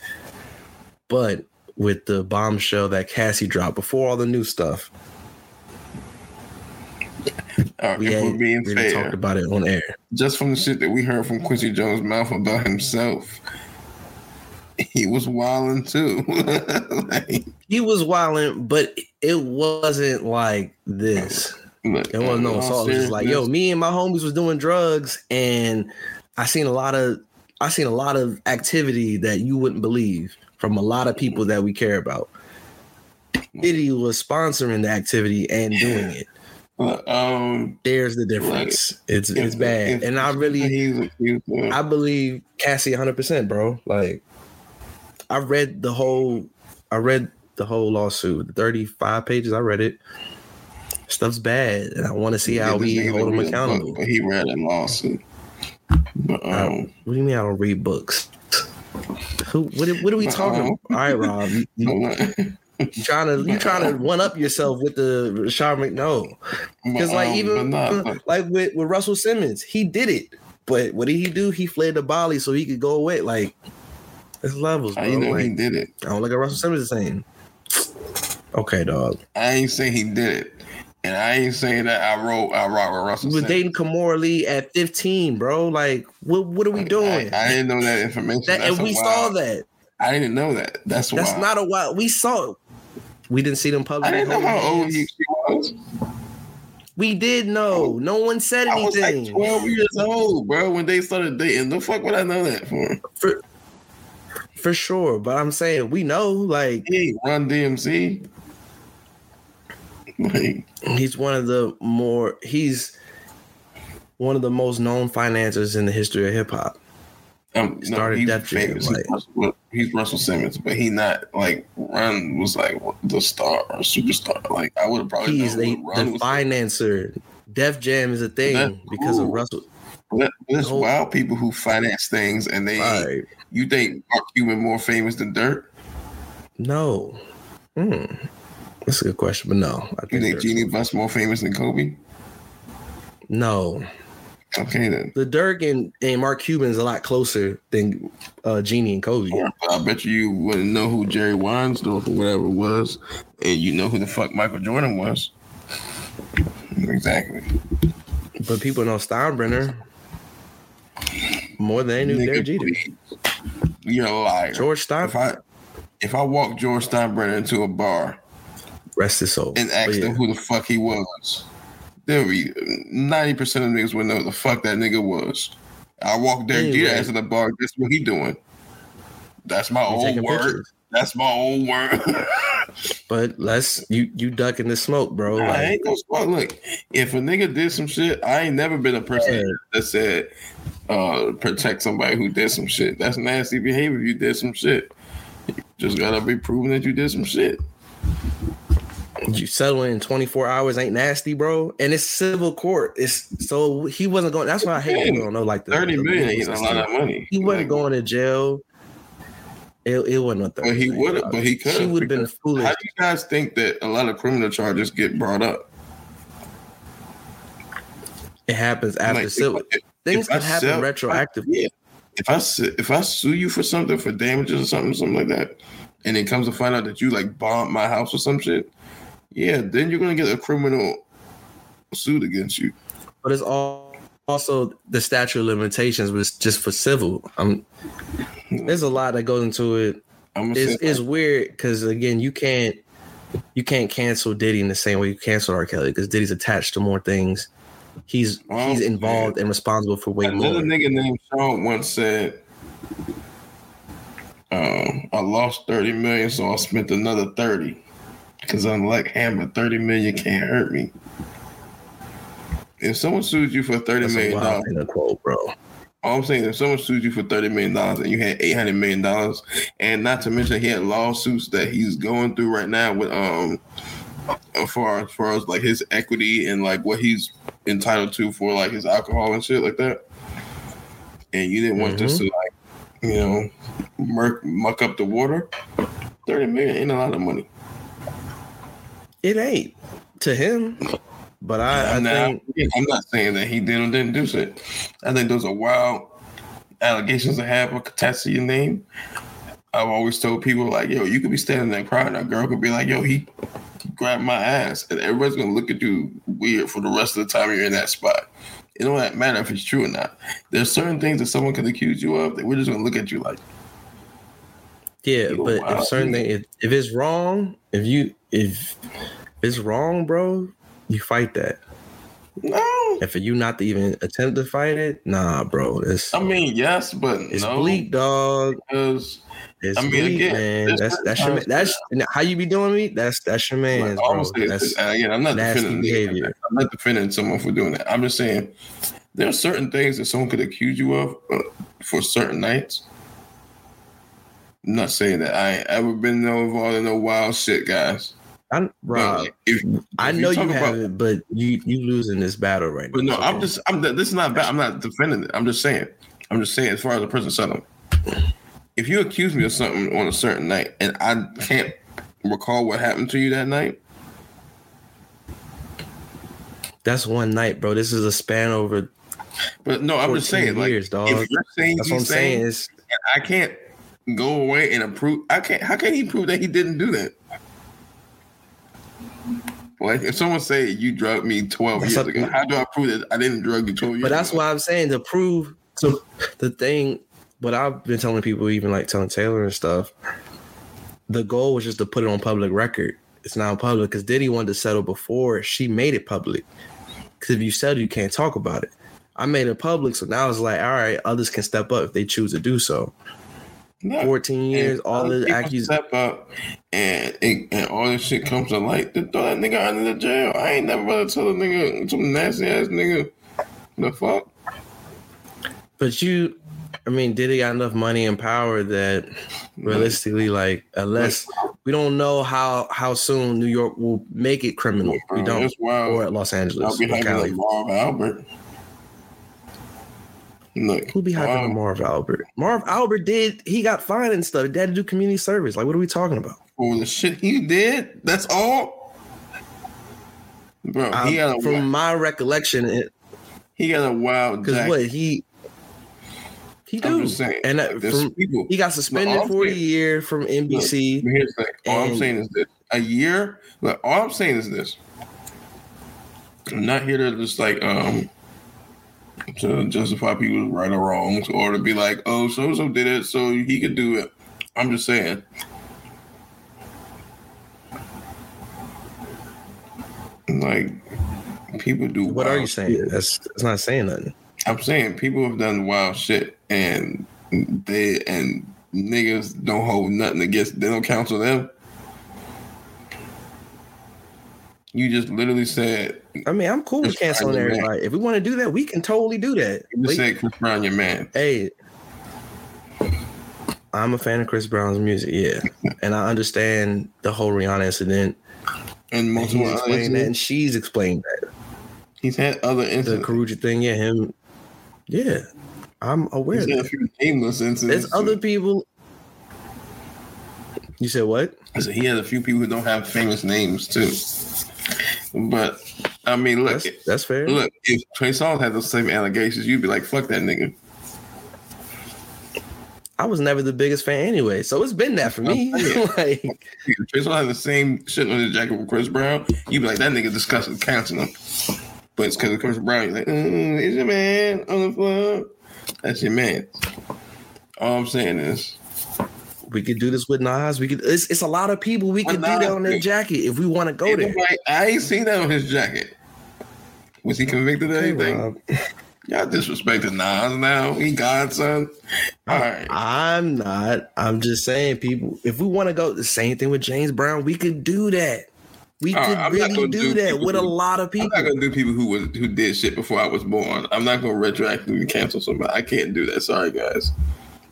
S1: But with the bombshell that Cassie dropped before all the new stuff,
S2: Uh,
S1: we ain't
S2: being
S1: really
S2: fair,
S1: talked about it on air.
S2: just from the shit that we heard from Quincy Jones' mouth about himself, he was wilding too. (laughs) like,
S1: He was wilding, but it wasn't like this.
S2: look,
S1: It wasn't no assault. It was like, yo, me and my homies was doing drugs, and I seen a lot of I seen a lot of activity that you wouldn't believe from a lot of people that we care about. Diddy was sponsoring the activity and doing it.
S2: um,
S1: There's the difference. It's it's
S2: if-
S1: bad,
S2: if-
S1: and I really
S2: he's
S1: I believe Cassie 100, percent bro. Like I read the whole I read the whole lawsuit, 35 pages. I read it. Stuff's bad, and I want to see how we hold him accountable.
S2: book, but he read a lawsuit. But
S1: Uh,
S2: um,
S1: what do you mean I don't read books? Who? What? are- What are we uh-uh.
S2: talking?
S1: About? All right, Rob. You, you, you trying to you trying to uh-uh. one up yourself with the Rashard McNo? Because like even
S2: uh, but-
S1: like with, with Russell Simmons, he did it. But what did he do? He fled to Bali so he could go away. Like it's levels, bro.
S2: you know
S1: Like,
S2: he did it?
S1: I don't look at Russell Simmons the same. Okay, dog.
S2: I ain't saying he did it, and I ain't saying that I wrote I rock with Russell.
S1: You were
S2: Simmons.
S1: dating Kimora Lee at 15, bro. Like, what what are we doing?
S2: I, I didn't know that information.
S1: that, and we
S2: wild-
S1: saw that.
S2: I didn't know that. That's why.
S1: That's not a wild. We saw. We didn't see them
S2: I didn't know how old she was.
S1: We did know. Oh, no one said
S2: I was like
S1: anything.
S2: 12 years old, bro, when they started dating. The fuck would I know that for?
S1: for, for sure. But I'm saying we know. Like
S2: He Run DMC. Like,
S1: he's one of the more. He's one of the most known financiers in the history of hip hop.
S2: um,
S1: Started
S2: he's
S1: Def Jam, like-
S2: He's, Russell, he's Russell Simmons, but he not like Run was like the star or superstar. Like I would have probably
S1: He's
S2: known
S1: the,
S2: what Run
S1: the
S2: was.
S1: financer. Def Jam is a thing
S2: That's
S1: because of. Russell.
S2: But There's
S1: whole-
S2: wild people who finance things, and they
S1: right.
S2: you think Mark Cuban more famous than Dirk?
S1: No. Hmm. That's a good question, but no. I
S2: You
S1: think
S2: think
S1: there's-
S2: Jeanie Buss more famous than Kobe?
S1: no.
S2: Okay then.
S1: The Dirk and, and Mark Cuban's a lot closer than uh, Jeanie and Kobe.
S2: I bet you you wouldn't know who Jerry Weinstein or whatever was, and you know who the fuck Michael Jordan was. Exactly.
S1: But people know Steinbrenner. more than they knew
S2: Nigga,
S1: Derek Jeter.
S2: please. You're a liar.
S1: George
S2: if I
S1: Steinbrenner,
S2: if I walk George Steinbrenner into a bar
S1: rest his soul.
S2: and
S1: But
S2: asked
S1: yeah.
S2: him who the fuck he was, there be ninety percent of niggas would know who the fuck that nigga was. I walked Derek Jeter
S1: Anyway.
S2: into the bar. Guess what he doing? That's my
S1: You
S2: own
S1: taking
S2: word.
S1: pictures.
S2: That's my own word. (laughs)
S1: But let's you you ducking the smoke, bro.
S2: I
S1: Like,
S2: ain't gonna smoke. Look, if a nigga did some shit, I ain't never been a person
S1: Yeah.
S2: that said uh protect somebody who did some shit. That's nasty behavior. if You did some shit. You just gotta be proven that you did some shit.
S1: You settling in 24 hours ain't nasty, bro. And it's civil court. It's so he wasn't going. That's why I hate people don't know like the,
S2: Thirty
S1: the
S2: million ain't a lot of money.
S1: He wasn't
S2: Like,
S1: going to jail. It, it wasn't a 30
S2: But he would have. But he could.
S1: She would have been foolish.
S2: How do you guys think that a lot of criminal charges get brought up?
S1: It happens after
S2: Like,
S1: civil.
S2: if-
S1: Things
S2: if I
S1: can happen
S2: sell-
S1: retroactively.
S2: Yeah. If I if I sue you for something for damages or something, something like that, and it comes to find out that you like bombed my house or some shit, yeah, then you're gonna get a criminal suit against you.
S1: But it's all also the statute of limitations was just for civil. Um, there's a lot that goes into it.
S2: I'm
S1: It's, it's weird because again, you can't you can't cancel Diddy in the same way you cancel R. Kelly because Diddy's attached to more things. He's
S2: Oh,
S1: he's involved and responsible for way more.
S2: Another nigga named Sean once said, um, I lost 30 million, so I spent another 30. Because unlike Hammer, 30 million can't hurt me. If someone sues you for $30
S1: That's
S2: million,
S1: thing to quote, bro.
S2: all I'm saying, if someone sued you for $30 million and you had $800 million, and not to mention he had lawsuits that he's going through right now with, um, as far as far as like his equity and like what he's entitled to for like his alcohol and shit like that. And you didn't want this to like, you know, murk, muck up the water. Thirty million ain't a lot of money.
S1: It ain't to him, but I, I
S2: I'm, not,
S1: think
S2: I'm not saying that he did or didn't do shit. I think those are wild allegations to have attached to your name. I've always told people like, yo, you could be standing there crying, a girl could be like, yo, he, grabbed my ass, and everybody's gonna look at you weird for the rest of the time you're in that spot. It don't matter if it's true or not. There's certain things that someone could accuse you of that we're just gonna look at you like,
S1: yeah. But if certain thing, if, if it's wrong, if you if it's wrong, bro, you fight that.
S2: no.
S1: And for you not to even attempt to fight it, nah, bro, it's
S2: I mean, yes, but
S1: it's
S2: no,
S1: bleak, dog.
S2: because
S1: It's
S2: I mean,
S1: bleak,
S2: again,
S1: man. That's that's your that's how you be doing me. That's that's your man,
S2: Like, I'm
S1: bro. That's
S2: again, I'm not defending
S1: behavior.
S2: I'm not defending someone for doing that. I'm just saying there are certain things that someone could accuse you of uh, for certain nights. I'm not saying that I ain't ever been involved in no wild shit, guys.
S1: I,
S2: But,
S1: Rob,
S2: like, if,
S1: I know you
S2: about-
S1: haven't, but you you losing this battle right
S2: But
S1: now.
S2: no, I'm just I'm this is not bad. I'm not defending it. I'm just saying. I'm just saying as far as the person settlement. If you accuse me of something on a certain night and I can't recall what happened to you that night,
S1: that's one night, bro. This is a span over.
S2: but no, I'm just
S1: 14
S2: saying, like,
S1: years, dog.
S2: if you're saying
S1: That's what I'm
S2: he's
S1: saying.
S2: saying,
S1: Is
S2: I can't go away and approve. I can't. How can he prove that he didn't do that? Like if someone say you drugged me 12
S1: That's
S2: years ago, how do I prove that I didn't drug you 12 years
S1: But that's
S2: ago?
S1: why I'm saying to prove so the thing what I've been telling people, even like telling Taylor and stuff, the goal was just to put it on public record. It's not public because Diddy wanted to settle before she made it public. Because if you settle, you can't talk about it. I made it public, so now it's like, all right, others can step up if they choose to do so.
S2: No.
S1: 14 years,
S2: And
S1: all the accusations.
S2: step up and, and and all this shit comes to light. Then throw that nigga under the jail. I ain't never gonna tell a nigga some nasty ass nigga the fuck.
S1: But you, I mean, Diddy got enough money and power that realistically, like, unless we don't know how how soon New York will make it criminal, we uh, don't,
S2: That's wild.
S1: or Los
S2: I'll
S1: Angeles,
S2: be like Marv Albert. Look,
S1: Who be hyping
S2: um,
S1: Marv Albert? Marv Albert did he got fined and stuff. He had to do community service. Like, what are we talking about?
S2: for the shit he did? That's all. Bro, he got a
S1: from my recollection, it
S2: he got a wild
S1: because what he he do,
S2: saying,
S1: and
S2: like,
S1: that,
S2: there's
S1: from,
S2: people.
S1: he got suspended for a year from NBC.
S2: but here's the thing. All I'm saying is this: a year. Look, all I'm saying is this. I'm not here to just like um to justify people's right or wrongs, or to be like, "Oh, so and so did it, so he could do it." I'm just saying. Like people do.
S1: What are you saying?
S2: shit.
S1: That's that's not saying nothing.
S2: I'm saying people have done wild shit, and they and niggas don't hold nothing against. They don't counsel them. You just literally said
S1: I mean, I'm cool with
S2: Chris Brown,
S1: canceling
S2: man.
S1: everybody. If we want to do that, we can totally do that.
S2: you said Chris Brown, your man.
S1: hey, I'm a fan of Chris Brown's music, yeah, (laughs) and I understand the whole Rihanna incident.
S2: And
S1: he's explained that, and she's explained that.
S2: He's had other incidents.
S1: The. Karrueche thing, yeah, him, yeah, I'm aware.
S2: He's
S1: Of
S2: had a few nameless incidents.
S1: There's other people. You said what?
S2: I said he has a few people who don't have famous names too. But I mean, look,
S1: That's that's fair.
S2: look. If Trey Songz had those same allegations, you'd be like, "Fuck that nigga."
S1: I was never the biggest fan anyway, so it's been that for me. (laughs) Like,
S2: If Trey Songz had the same shit on his jacket with Chris Brown, you'd be like, "That nigga disgusting, cancel him." But it's because of Chris Brown. You're like, mm, "It's your man on the floor." That's your man. All I'm saying is,
S1: we could do this with Nas. We could. It's, it's a lot of people we could do that on their jacket if we want to go there.
S2: I ain't seen that on his jacket. Was he convicted of anything?
S1: Rob,
S2: Y'all disrespecting Nas now. He godson. All right.
S1: I'm not. I'm just saying, people. If we want to go, the same thing with James Brown. We could do that. We
S2: All
S1: could
S2: right,
S1: really do,
S2: do
S1: that with a lot of people.
S2: I'm not gonna do people who was who did shit before I was born. I'm not gonna retroactively cancel somebody. I can't do that. Sorry, guys.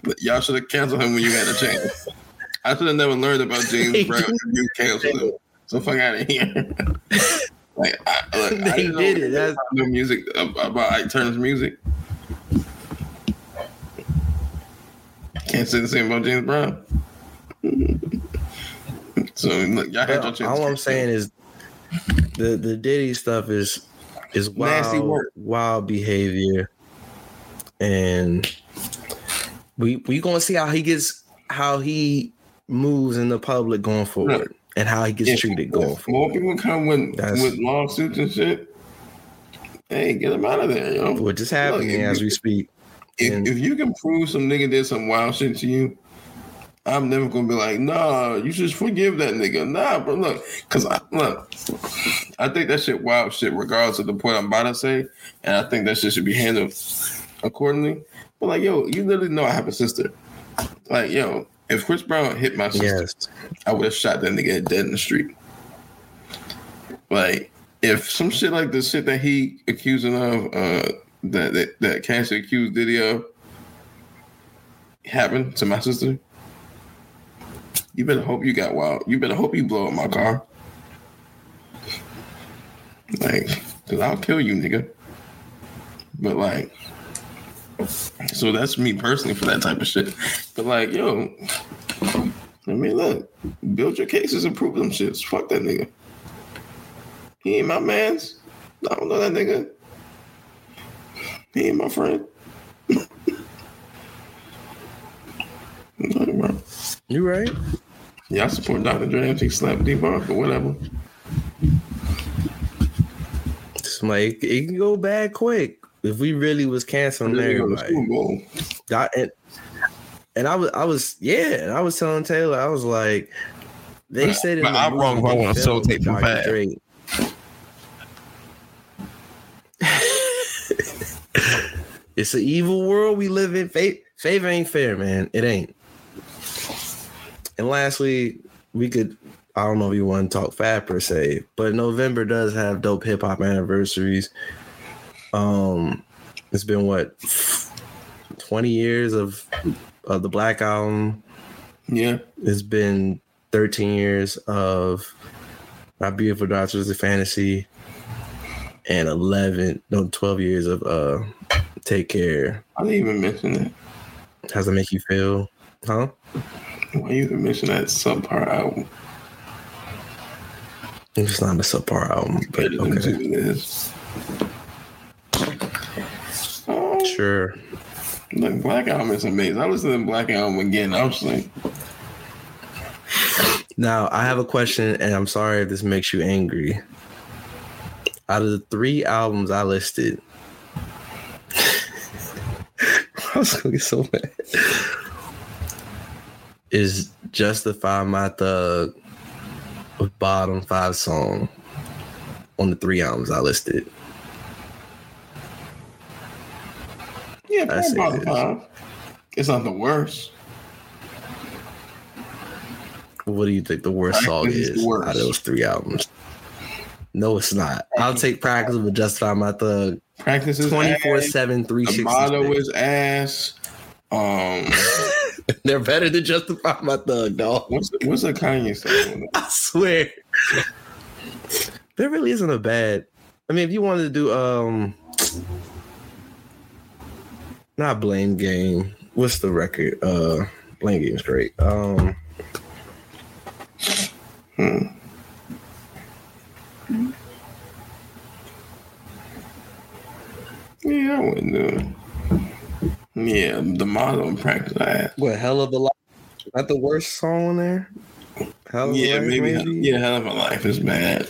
S2: But y'all should have canceled him when you had a chance. I should have never learned about James Brown. if You canceled him. So fuck out of here. (laughs) like, I, I
S1: They
S2: didn't know
S1: it. That's-
S2: No music about Ike Turner's music. Can't say the same about James Brown. (laughs) so look, y'all had your chance.
S1: all I'm saying is the the Diddy stuff is is
S2: Nasty
S1: wild,
S2: work.
S1: wild behavior, and we we gonna see how he gets how he moves in the public going forward, and how he gets
S2: If-
S1: treated going forward.
S2: More people come with
S1: That's-
S2: with lawsuits and shit. Hey, get him out of there, yo.
S1: Which is happening
S2: Look,
S1: as
S2: you-
S1: we speak.
S2: If,
S1: and-
S2: if you can prove some nigga did some wild shit to you, I'm never gonna be like, nah, you should forgive that nigga. Nah, but look, cause I look, I think that shit wild shit, regardless of the point I'm about to say, and I think that shit should be handled accordingly. But like, yo, you literally know I have a sister. Like, yo, if Chris Brown hit my sister,
S1: Yes,
S2: I would have shot that nigga dead in the street. Like, if some shit like the shit that he accusing of, uh, that that, that cancer accused Diddy of, happened to my sister, you better hope you got wild. You better hope you blow up my car. Like, cause I'll kill you, nigga. But like, so that's me personally for that type of shit. But like, yo, I mean, look, build your cases and prove them shits. Fuck that nigga. He ain't my man's. I don't know that nigga. He ain't my friend. (laughs)
S1: You right.
S2: Yeah, I support Dr. If he slapped D Bar, but whatever.
S1: It's like it can go bad quick if we really was canceling
S2: Then they go to
S1: everybody.
S2: Super
S1: and, and I was, I was, yeah, and I was telling Taylor, I was like, they
S2: But-
S1: said
S2: but
S1: the
S2: I'm wrong if I want to soul tape from. Fab.
S1: It's an evil world we live in. Faith, faith ain't fair, man. It ain't. And lastly, we could. I don't know if you want to talk Fab per se, but November does have dope hip hop anniversaries. Um, it's been what 20 years of of the Black Album.
S2: Yeah.
S1: It's been 13 years of My Beautiful Dark Twisted Fantasy and 11, no, 12 years of uh Take Care.
S2: I didn't even mention that.
S1: How's it make you feel? Huh?
S2: Why you even mention that subpar album?
S1: It's not a subpar album, but okay.
S2: two it is. Oh,
S1: Sure.
S2: Look, Black Album is amazing. I listened to Black Album again. I was like,
S1: Now, I have a question, and I'm sorry if this makes you angry. Out of the three albums I listed, (laughs) I was gonna get so mad. Is Justify My Thug a bottom five song on the three albums I listed?
S2: Yeah,
S1: I see
S2: probably
S1: it
S2: about five. It's not the worst.
S1: What do you think the worst song
S2: Practice is worst.
S1: out of those three albums? No, it's not. I'll take practice with Justify My Thug
S2: Practice is
S1: 24
S2: ass.
S1: 7,
S2: The motto
S1: 360.
S2: is ass. Um, (laughs)
S1: They're better than Justify My Thug, dog.
S2: what's the, what's the Kanye song? (laughs)
S1: I swear. There really isn't a bad. I mean, if you wanted to do um not blame game, what's the record? Uh blame game's great. Um
S2: Yeah, I wouldn't do it. Yeah, the model practice ass.
S1: what hell of a lot not the worst song on there? Hell of
S2: Yeah,
S1: Life,
S2: maybe, Yeah, hell of a life is bad.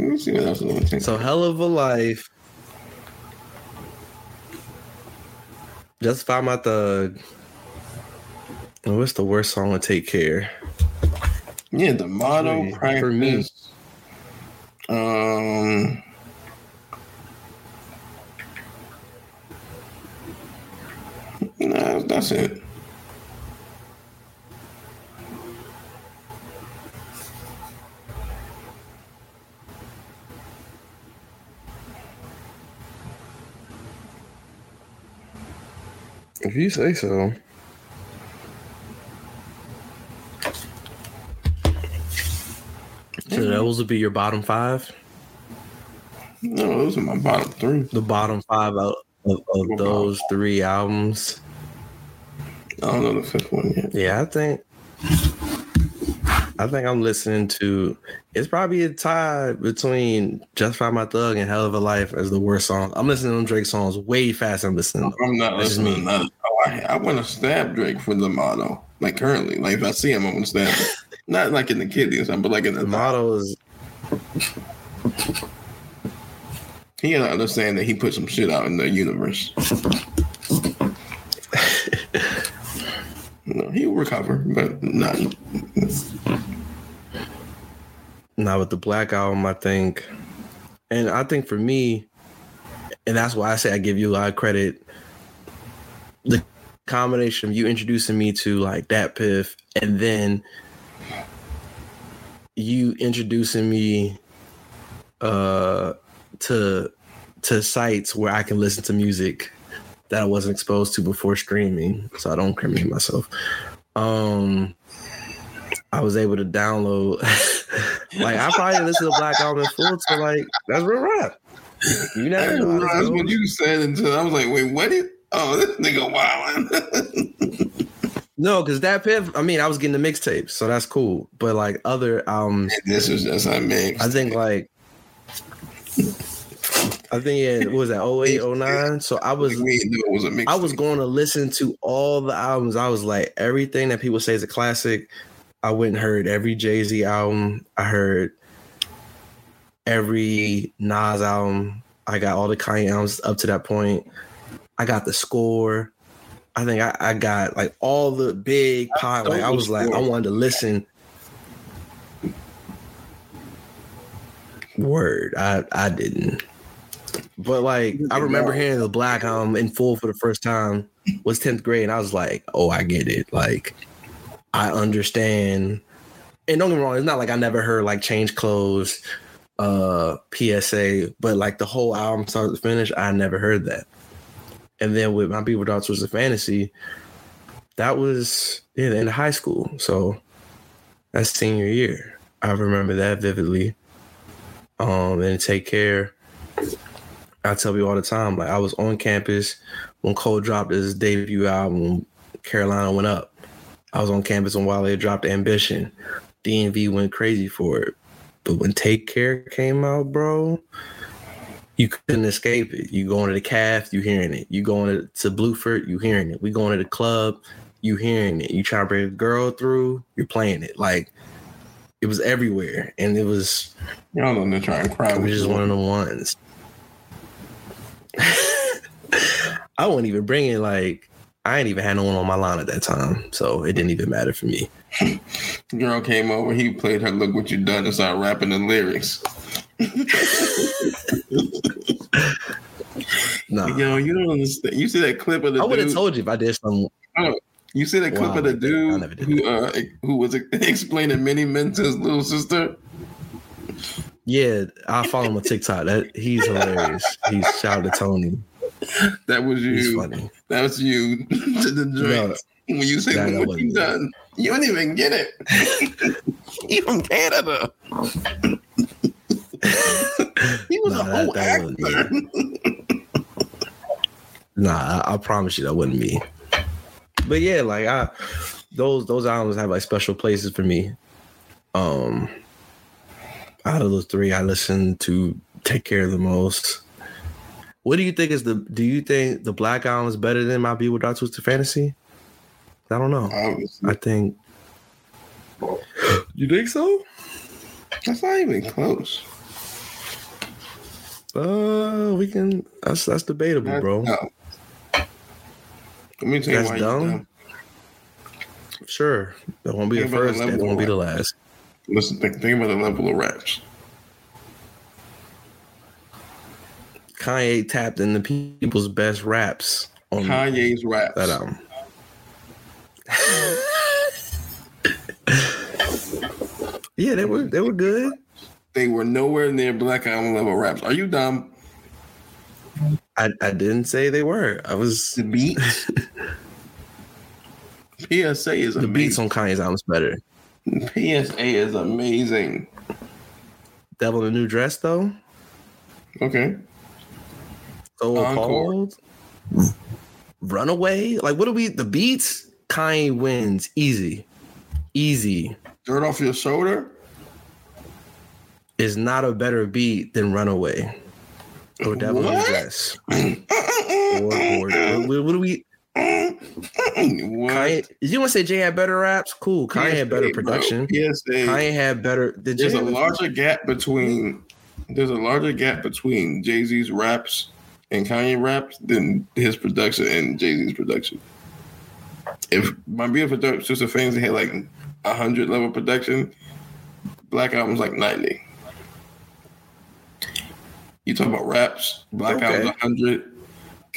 S2: Let me see what else on the.
S1: So hell of a life. Justify my thug. And what's the worst song to take care?
S2: Yeah, the motto,
S1: Wait,
S2: practice.
S1: for me.
S2: Um. Nah, that's it.
S1: If you say so. So mm-hmm. those would be your bottom five.
S2: No, those are my bottom three.
S1: The bottom five out of, of those three albums.
S2: I don't know the fifth one yet.
S1: Yeah, I think. I think I'm listening to. It's probably a tie between "Justify My Thug" and "Hell of a Life" as the worst song. I'm listening to them Drake songs way faster. than listening. to them.
S2: I'm not
S1: That's
S2: listening.
S1: me.
S2: to none. Oh, I, I want to stab Drake for the motto. Like currently, like if I see him, I'm gonna stab him. (laughs) Not like in the kidney or something, but like in the
S1: The motto is
S2: He gotta understand that he put some shit out in the universe. No, he'll recover, but not.
S1: Now with the Black Album, I think, and I think for me, and that's why I say I give you a lot of credit. The combination of you introducing me to like that Piff, and then you introducing me uh to to sites where I can listen to music that I wasn't exposed to before streaming, so I don't incriminate myself. Um I was able to download (laughs) like I probably didn't to Black Album in full to like that's real rap. You never know.
S2: realize what you said until I was like, wait, what? Oh, this nigga wildin'. (laughs)
S1: No, because that Piff, I mean, I was getting the mixtapes, so that's cool. But like other albums,
S2: this was just a mix.
S1: I think like I think yeah, what was that 08, 09? So I was
S2: we didn't know it was.
S1: I was going to listen to all the albums. I was like, everything that people say is a classic. I went and heard every Jay Z album. I heard every Nas album. I got all the Kanye albums up to that point. I got the score. I think I, I got like all the big pop. Like I was like, I wanted to listen. Word, I I didn't. But like I remember hearing the Black album in full for the first time was 10th grade, and I was like, oh, I get it. Like I understand. And don't get me wrong, it's not like I never heard like Change Clothes, uh, PSA, but like the whole album start to finish, I never heard that. And then with My People Dogs was a fantasy, that was yeah, of high school. So that's senior year. I remember that vividly. Um, and take care. I tell people all the time, like I was on campus when Cole dropped his debut album, Carolina went up. I was on campus when Wale dropped Ambition. DNV went crazy for it. But when Take Care came out, bro, you couldn't escape it. You going to the calf, you hearing it. You going to, to Bluford, you hearing it. We going to the club, you hearing it. You trying to bring a girl through, you're playing it. Like it was everywhere. And it was
S2: Y'all don't know try and cry.
S1: it was just one of the ones. (laughs) I wouldn't even bring it like I ain't even had no one on my line at that time, so it didn't even matter for me. (laughs)
S2: Girl came over, he played her "Look What You Done" and started rapping the lyrics. (laughs)
S1: Nah,
S2: Yo, you don't understand. You see that clip of the
S1: I would have told you if I did something.
S2: you see that clip
S1: Wow,
S2: of the dude who uh, who was explaining many men to his little sister?
S1: Yeah, I follow him on TikTok. That he's hilarious. He's shout out to Tony.
S2: That was you.
S1: funny.
S2: That was you (laughs) to the joint. when you say
S1: that- that
S2: what you done," you don't even get it. (laughs) he from Canada. he was
S1: Nah,
S2: a whole
S1: that wasn't
S2: actor.
S1: Nah, I, I promise you that wasn't me. But yeah, like I those those albums have like special places for me. Um out of those three, I listen to Take Care of the most. What do you think is the do you think the Black Album is better than My Beautiful Dark Twisted Fantasy? I don't know.
S2: Obviously.
S1: I think (gasps) You think so?
S2: That's not even close.
S1: Uh we can that's that's debatable, bro.
S2: No. Let me tell you
S1: That's
S2: why
S1: dumb?
S2: dumb.
S1: Sure. That won't be the
S2: Think the
S1: first, that won't be the last.
S2: Listen, think, think about the level of raps.
S1: Kanye tapped into people's best raps on
S2: Kanye's raps.
S1: that album. (laughs) yeah, they were they were good.
S2: They were nowhere near Black Album level raps. Are you dumb?
S1: I, I didn't say they were. I was
S2: The beats. (laughs) PSA is
S1: the beats on Kanye's album's better. (laughs)
S2: PSA is amazing.
S1: Devil in a New Dress though.
S2: Okay.
S1: So
S2: Encore.
S1: Runaway. Like what do we the beats? Kanye wins easy. Easy.
S2: Dirt off your shoulder.
S1: Is not a better beat than Runaway. Or Devil in a Dress. Or, or, what, what do we
S2: what?
S1: Kanye, you want to say Jay had better raps? Cool. Kanye had better
S2: bro.
S1: production.
S2: PSA.
S1: Kanye had better. Did
S2: There's
S1: Jay
S2: a larger gap between there's a larger gap between Jay Z's raps and Kanye raps than his production and Jay Z's production. If my being production sister fans had like hundred level production, Black Album's like ninety. You talk about raps, Black
S1: Okay.
S2: Album's hundred.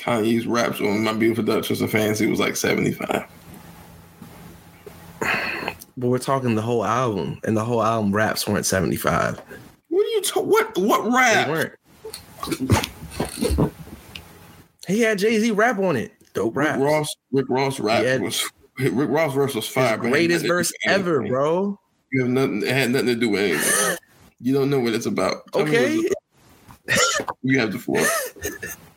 S2: Kanye's raps on my beautiful Duchess of Fancy was like seventy five.
S1: But we're talking the whole album, and the whole album raps weren't seventy five.
S2: What are you talking? What what rap?
S1: weren't. He had Jay Z rap on it. Dope
S2: Rick
S1: rap.
S2: Ross, Rick Ross rap
S1: Yeah.
S2: was Rick Ross verse was fire.
S1: His
S2: had
S1: greatest verse ever,
S2: anything.
S1: bro.
S2: You have nothing. It had nothing to do with anything. You don't know what it's about. Tell
S1: Okay,
S2: it's about. you have the floor. (laughs)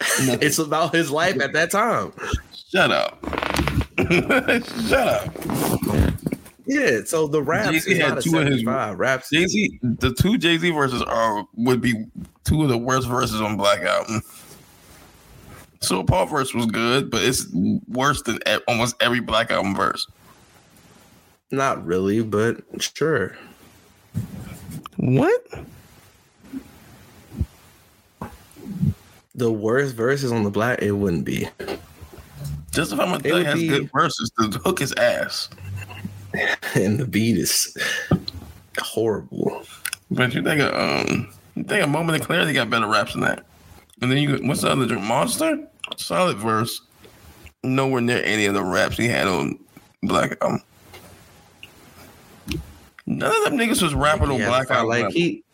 S2: Nothing.
S1: it's about his life at that time.
S2: Shut up. (laughs) Shut up.
S1: Yeah, so the raps
S2: Jay-Z
S1: is
S2: had
S1: not a
S2: two of his-
S1: seventy five. Raps.
S2: Jay Z, the two Jay Z verses are would be two of the worst verses on Black Album. So Paul verse was good, but it's worse than almost every Black Album verse.
S1: Not really, but sure.
S2: What?
S1: The worst verses on the black, it wouldn't be.
S2: Just if I'm a thug has
S1: be-
S2: good verses, the hook is ass. (laughs)
S1: and the beat is horrible.
S2: But you think of um, you think a moment of clarity got better raps than that. And then you what's the other? Monster? Solid verse. Nowhere near any of the raps he had on Black Album. None of them niggas was rapping on
S1: had
S2: Black Album.
S1: like he,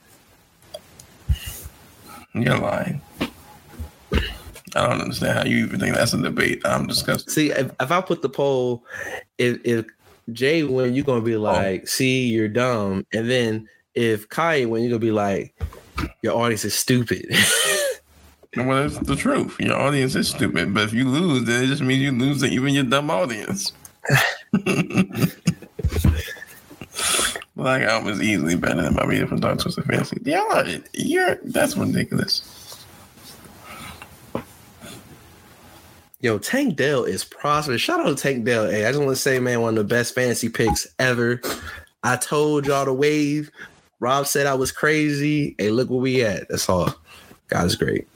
S2: You're lying. I don't understand how you even think that's a debate. I'm disgusted.
S1: see if, if I put the poll, if if Jay win, you're gonna be oh. like, see, you're dumb, and then if Kai win, you're gonna be like, your audience is stupid. (laughs)
S2: Well, that's the truth. Your audience is stupid, but if you lose, then it just means you lose to even your dumb audience. Black Album is easily better than my Media from Dark Twisted Fancy. Y'all you're, that's ridiculous.
S1: Yo, Tank Dell is prosperous. Shout out to Tank Dell. Hey, I just want to say, man, one of the best fantasy picks ever. I told y'all to wave. Rob said I was crazy. Hey, look where we at. That's all. God is great.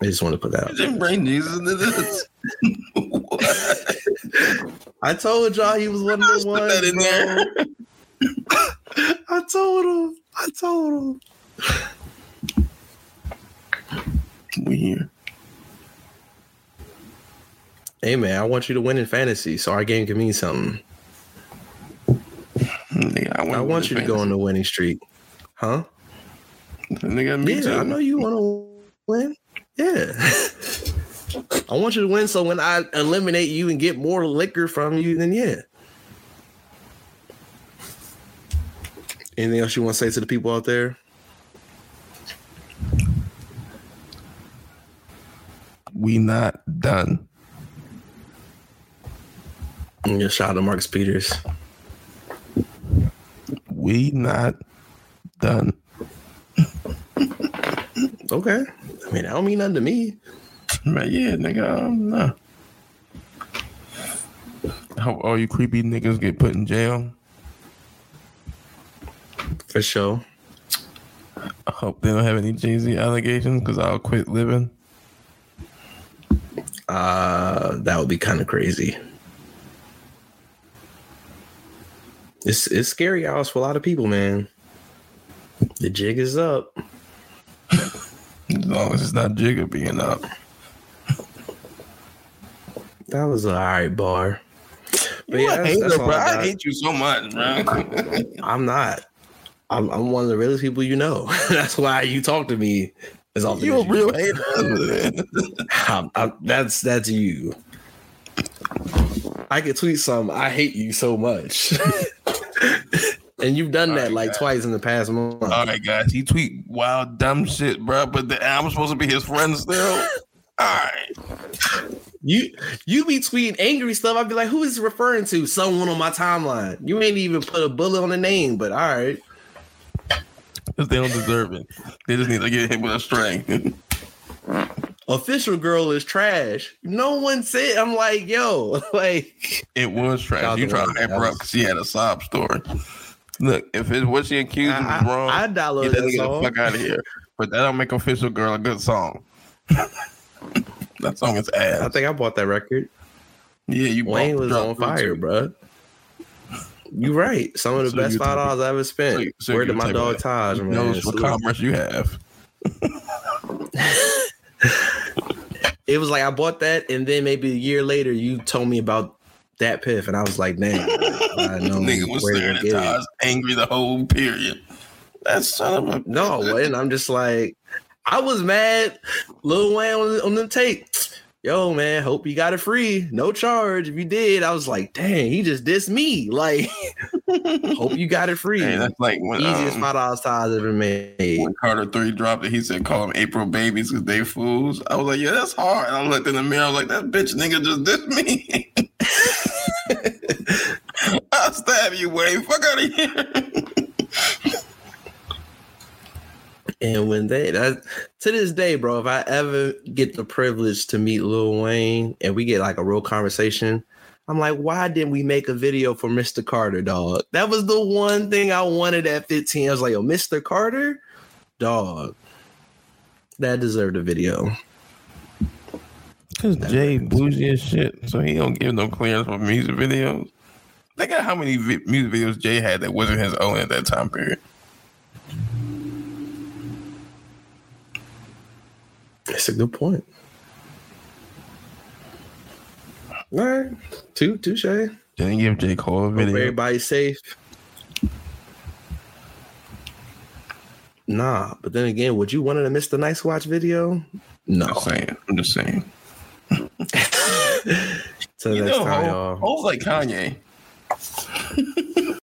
S1: I just want to put that out.
S2: Didn't bring Jesus into this.
S1: I told y'all he was one of the
S2: put
S1: ones.
S2: that in there.
S1: I told him. I told him.
S2: We here.
S1: Hey man, I want you to win in fantasy, so our game can mean something.
S2: Nigga, I,
S1: I want you to go on the winning streak. Huh?
S2: Nigga, me
S1: yeah,
S2: too.
S1: I know you want to win. Yeah. (laughs) I want you to win so when I eliminate you and get more liquor from you, then yeah. Anything else you want to say to the people out there?
S2: We not done.
S1: Just shout out to Marcus Peters.
S2: We not done.
S1: Okay. I mean, I don't mean nothing to me.
S2: But yeah, nigga, um, nah. I hope all you creepy niggas get put in jail.
S1: For sure.
S2: I hope they don't have any Jay Z allegations because I'll quit living.
S1: Uh that would be kind of crazy. It's it's scary hours for a lot of people, man. The jig is up.
S2: As long as it's not Jigga being up.
S1: That was an alright bar. But
S2: You
S1: yeah,
S2: a
S1: that's, that's
S2: bro.
S1: I,
S2: hate you so much, bro. (laughs)
S1: I'm not. I'm, I'm one of the realest people you know. (laughs) that's why you talk to me as often.
S2: you a
S1: as you
S2: real hater. (laughs)
S1: I'm- I'm- that's that's you. I could tweet some. I hate you so much, (laughs) and you've done that
S2: Alright,
S1: like
S2: guys.
S1: twice in the past month.
S2: All right, guys. He tweet wild dumb shit, bro. But the, I'm supposed to be his friend still. (laughs) All right.
S1: You you be tweeting angry stuff. I'd be like, who is referring to? Someone on my timeline. You ain't even put a bullet on the name, but all right.
S2: Because they don't deserve it. They just need to get hit with a string. (laughs)
S1: Official girl is trash. No one said. I'm like, yo, (laughs) like
S2: it was trash.
S1: Y'all
S2: trying to hype her up because she had a sob story. Look, if it's what she accused
S1: I,
S2: of is wrong,
S1: I, I
S2: get
S1: downloaded
S2: that
S1: that
S2: nigga the
S1: song.
S2: fuck out of here. But that don't make official girl a good song. (laughs) that song is ass.
S1: I think I bought that record.
S2: Yeah, you
S1: Wayne
S2: bought-
S1: was on fire,
S2: too.
S1: bro. You right. Some of the
S2: So
S1: best five dollars I ever spent.
S2: So- so
S1: Where did my dog. Taj,
S2: He
S1: man?
S2: knows what commerce you have. (laughs)
S1: It was like I bought that, and then maybe a year later, you told me about that piff, and I was like, "Damn, I know (laughs)
S2: Nigga was staring at. Taj, angry the whole period. That son of a
S1: No, and I'm just like, I was mad. Lil Wayne on, on the tape. Yo, man, hope you got it free, no charge. If you did, I was like, dang, he just dissed me. (laughs) Like, hope you got it free.
S2: Hey, that's like when,
S1: Easiest
S2: um,
S1: five dollars Taj ever made.
S2: when Carter Three dropped it. He said, "Call them April babies because they fools." I was like, "Yeah, that's hard." And I looked in the mirror. I was like, "That bitch nigga just dissed me." (laughs) (laughs) I'll stab you, Wayne. Fuck out of here.
S1: And when they that to this day, bro, if I ever get the privilege to meet Lil Wayne and we get like a real conversation, I'm like, why didn't we make a video for Mr. Carter, dog? That was the one thing I wanted at 15. I was like, yo, Mr. Carter, dog. That deserved a video.
S2: Cause Jay bougie as shit, so he don't give no clearance for music videos. Think of how many vi- music videos Jay had that wasn't his own at that time period.
S1: That's a good point. All right. Two, touche. Hope
S2: Didn't give J Cole a video.
S1: everybody's safe. Nah, but then again, would you want to miss the Nice Watch video? No.
S2: I'm just saying. I'm just saying. (laughs)
S1: Till
S2: You
S1: next
S2: know,
S1: time,
S2: Ho-
S1: y'all.
S2: Ho's like Kanye.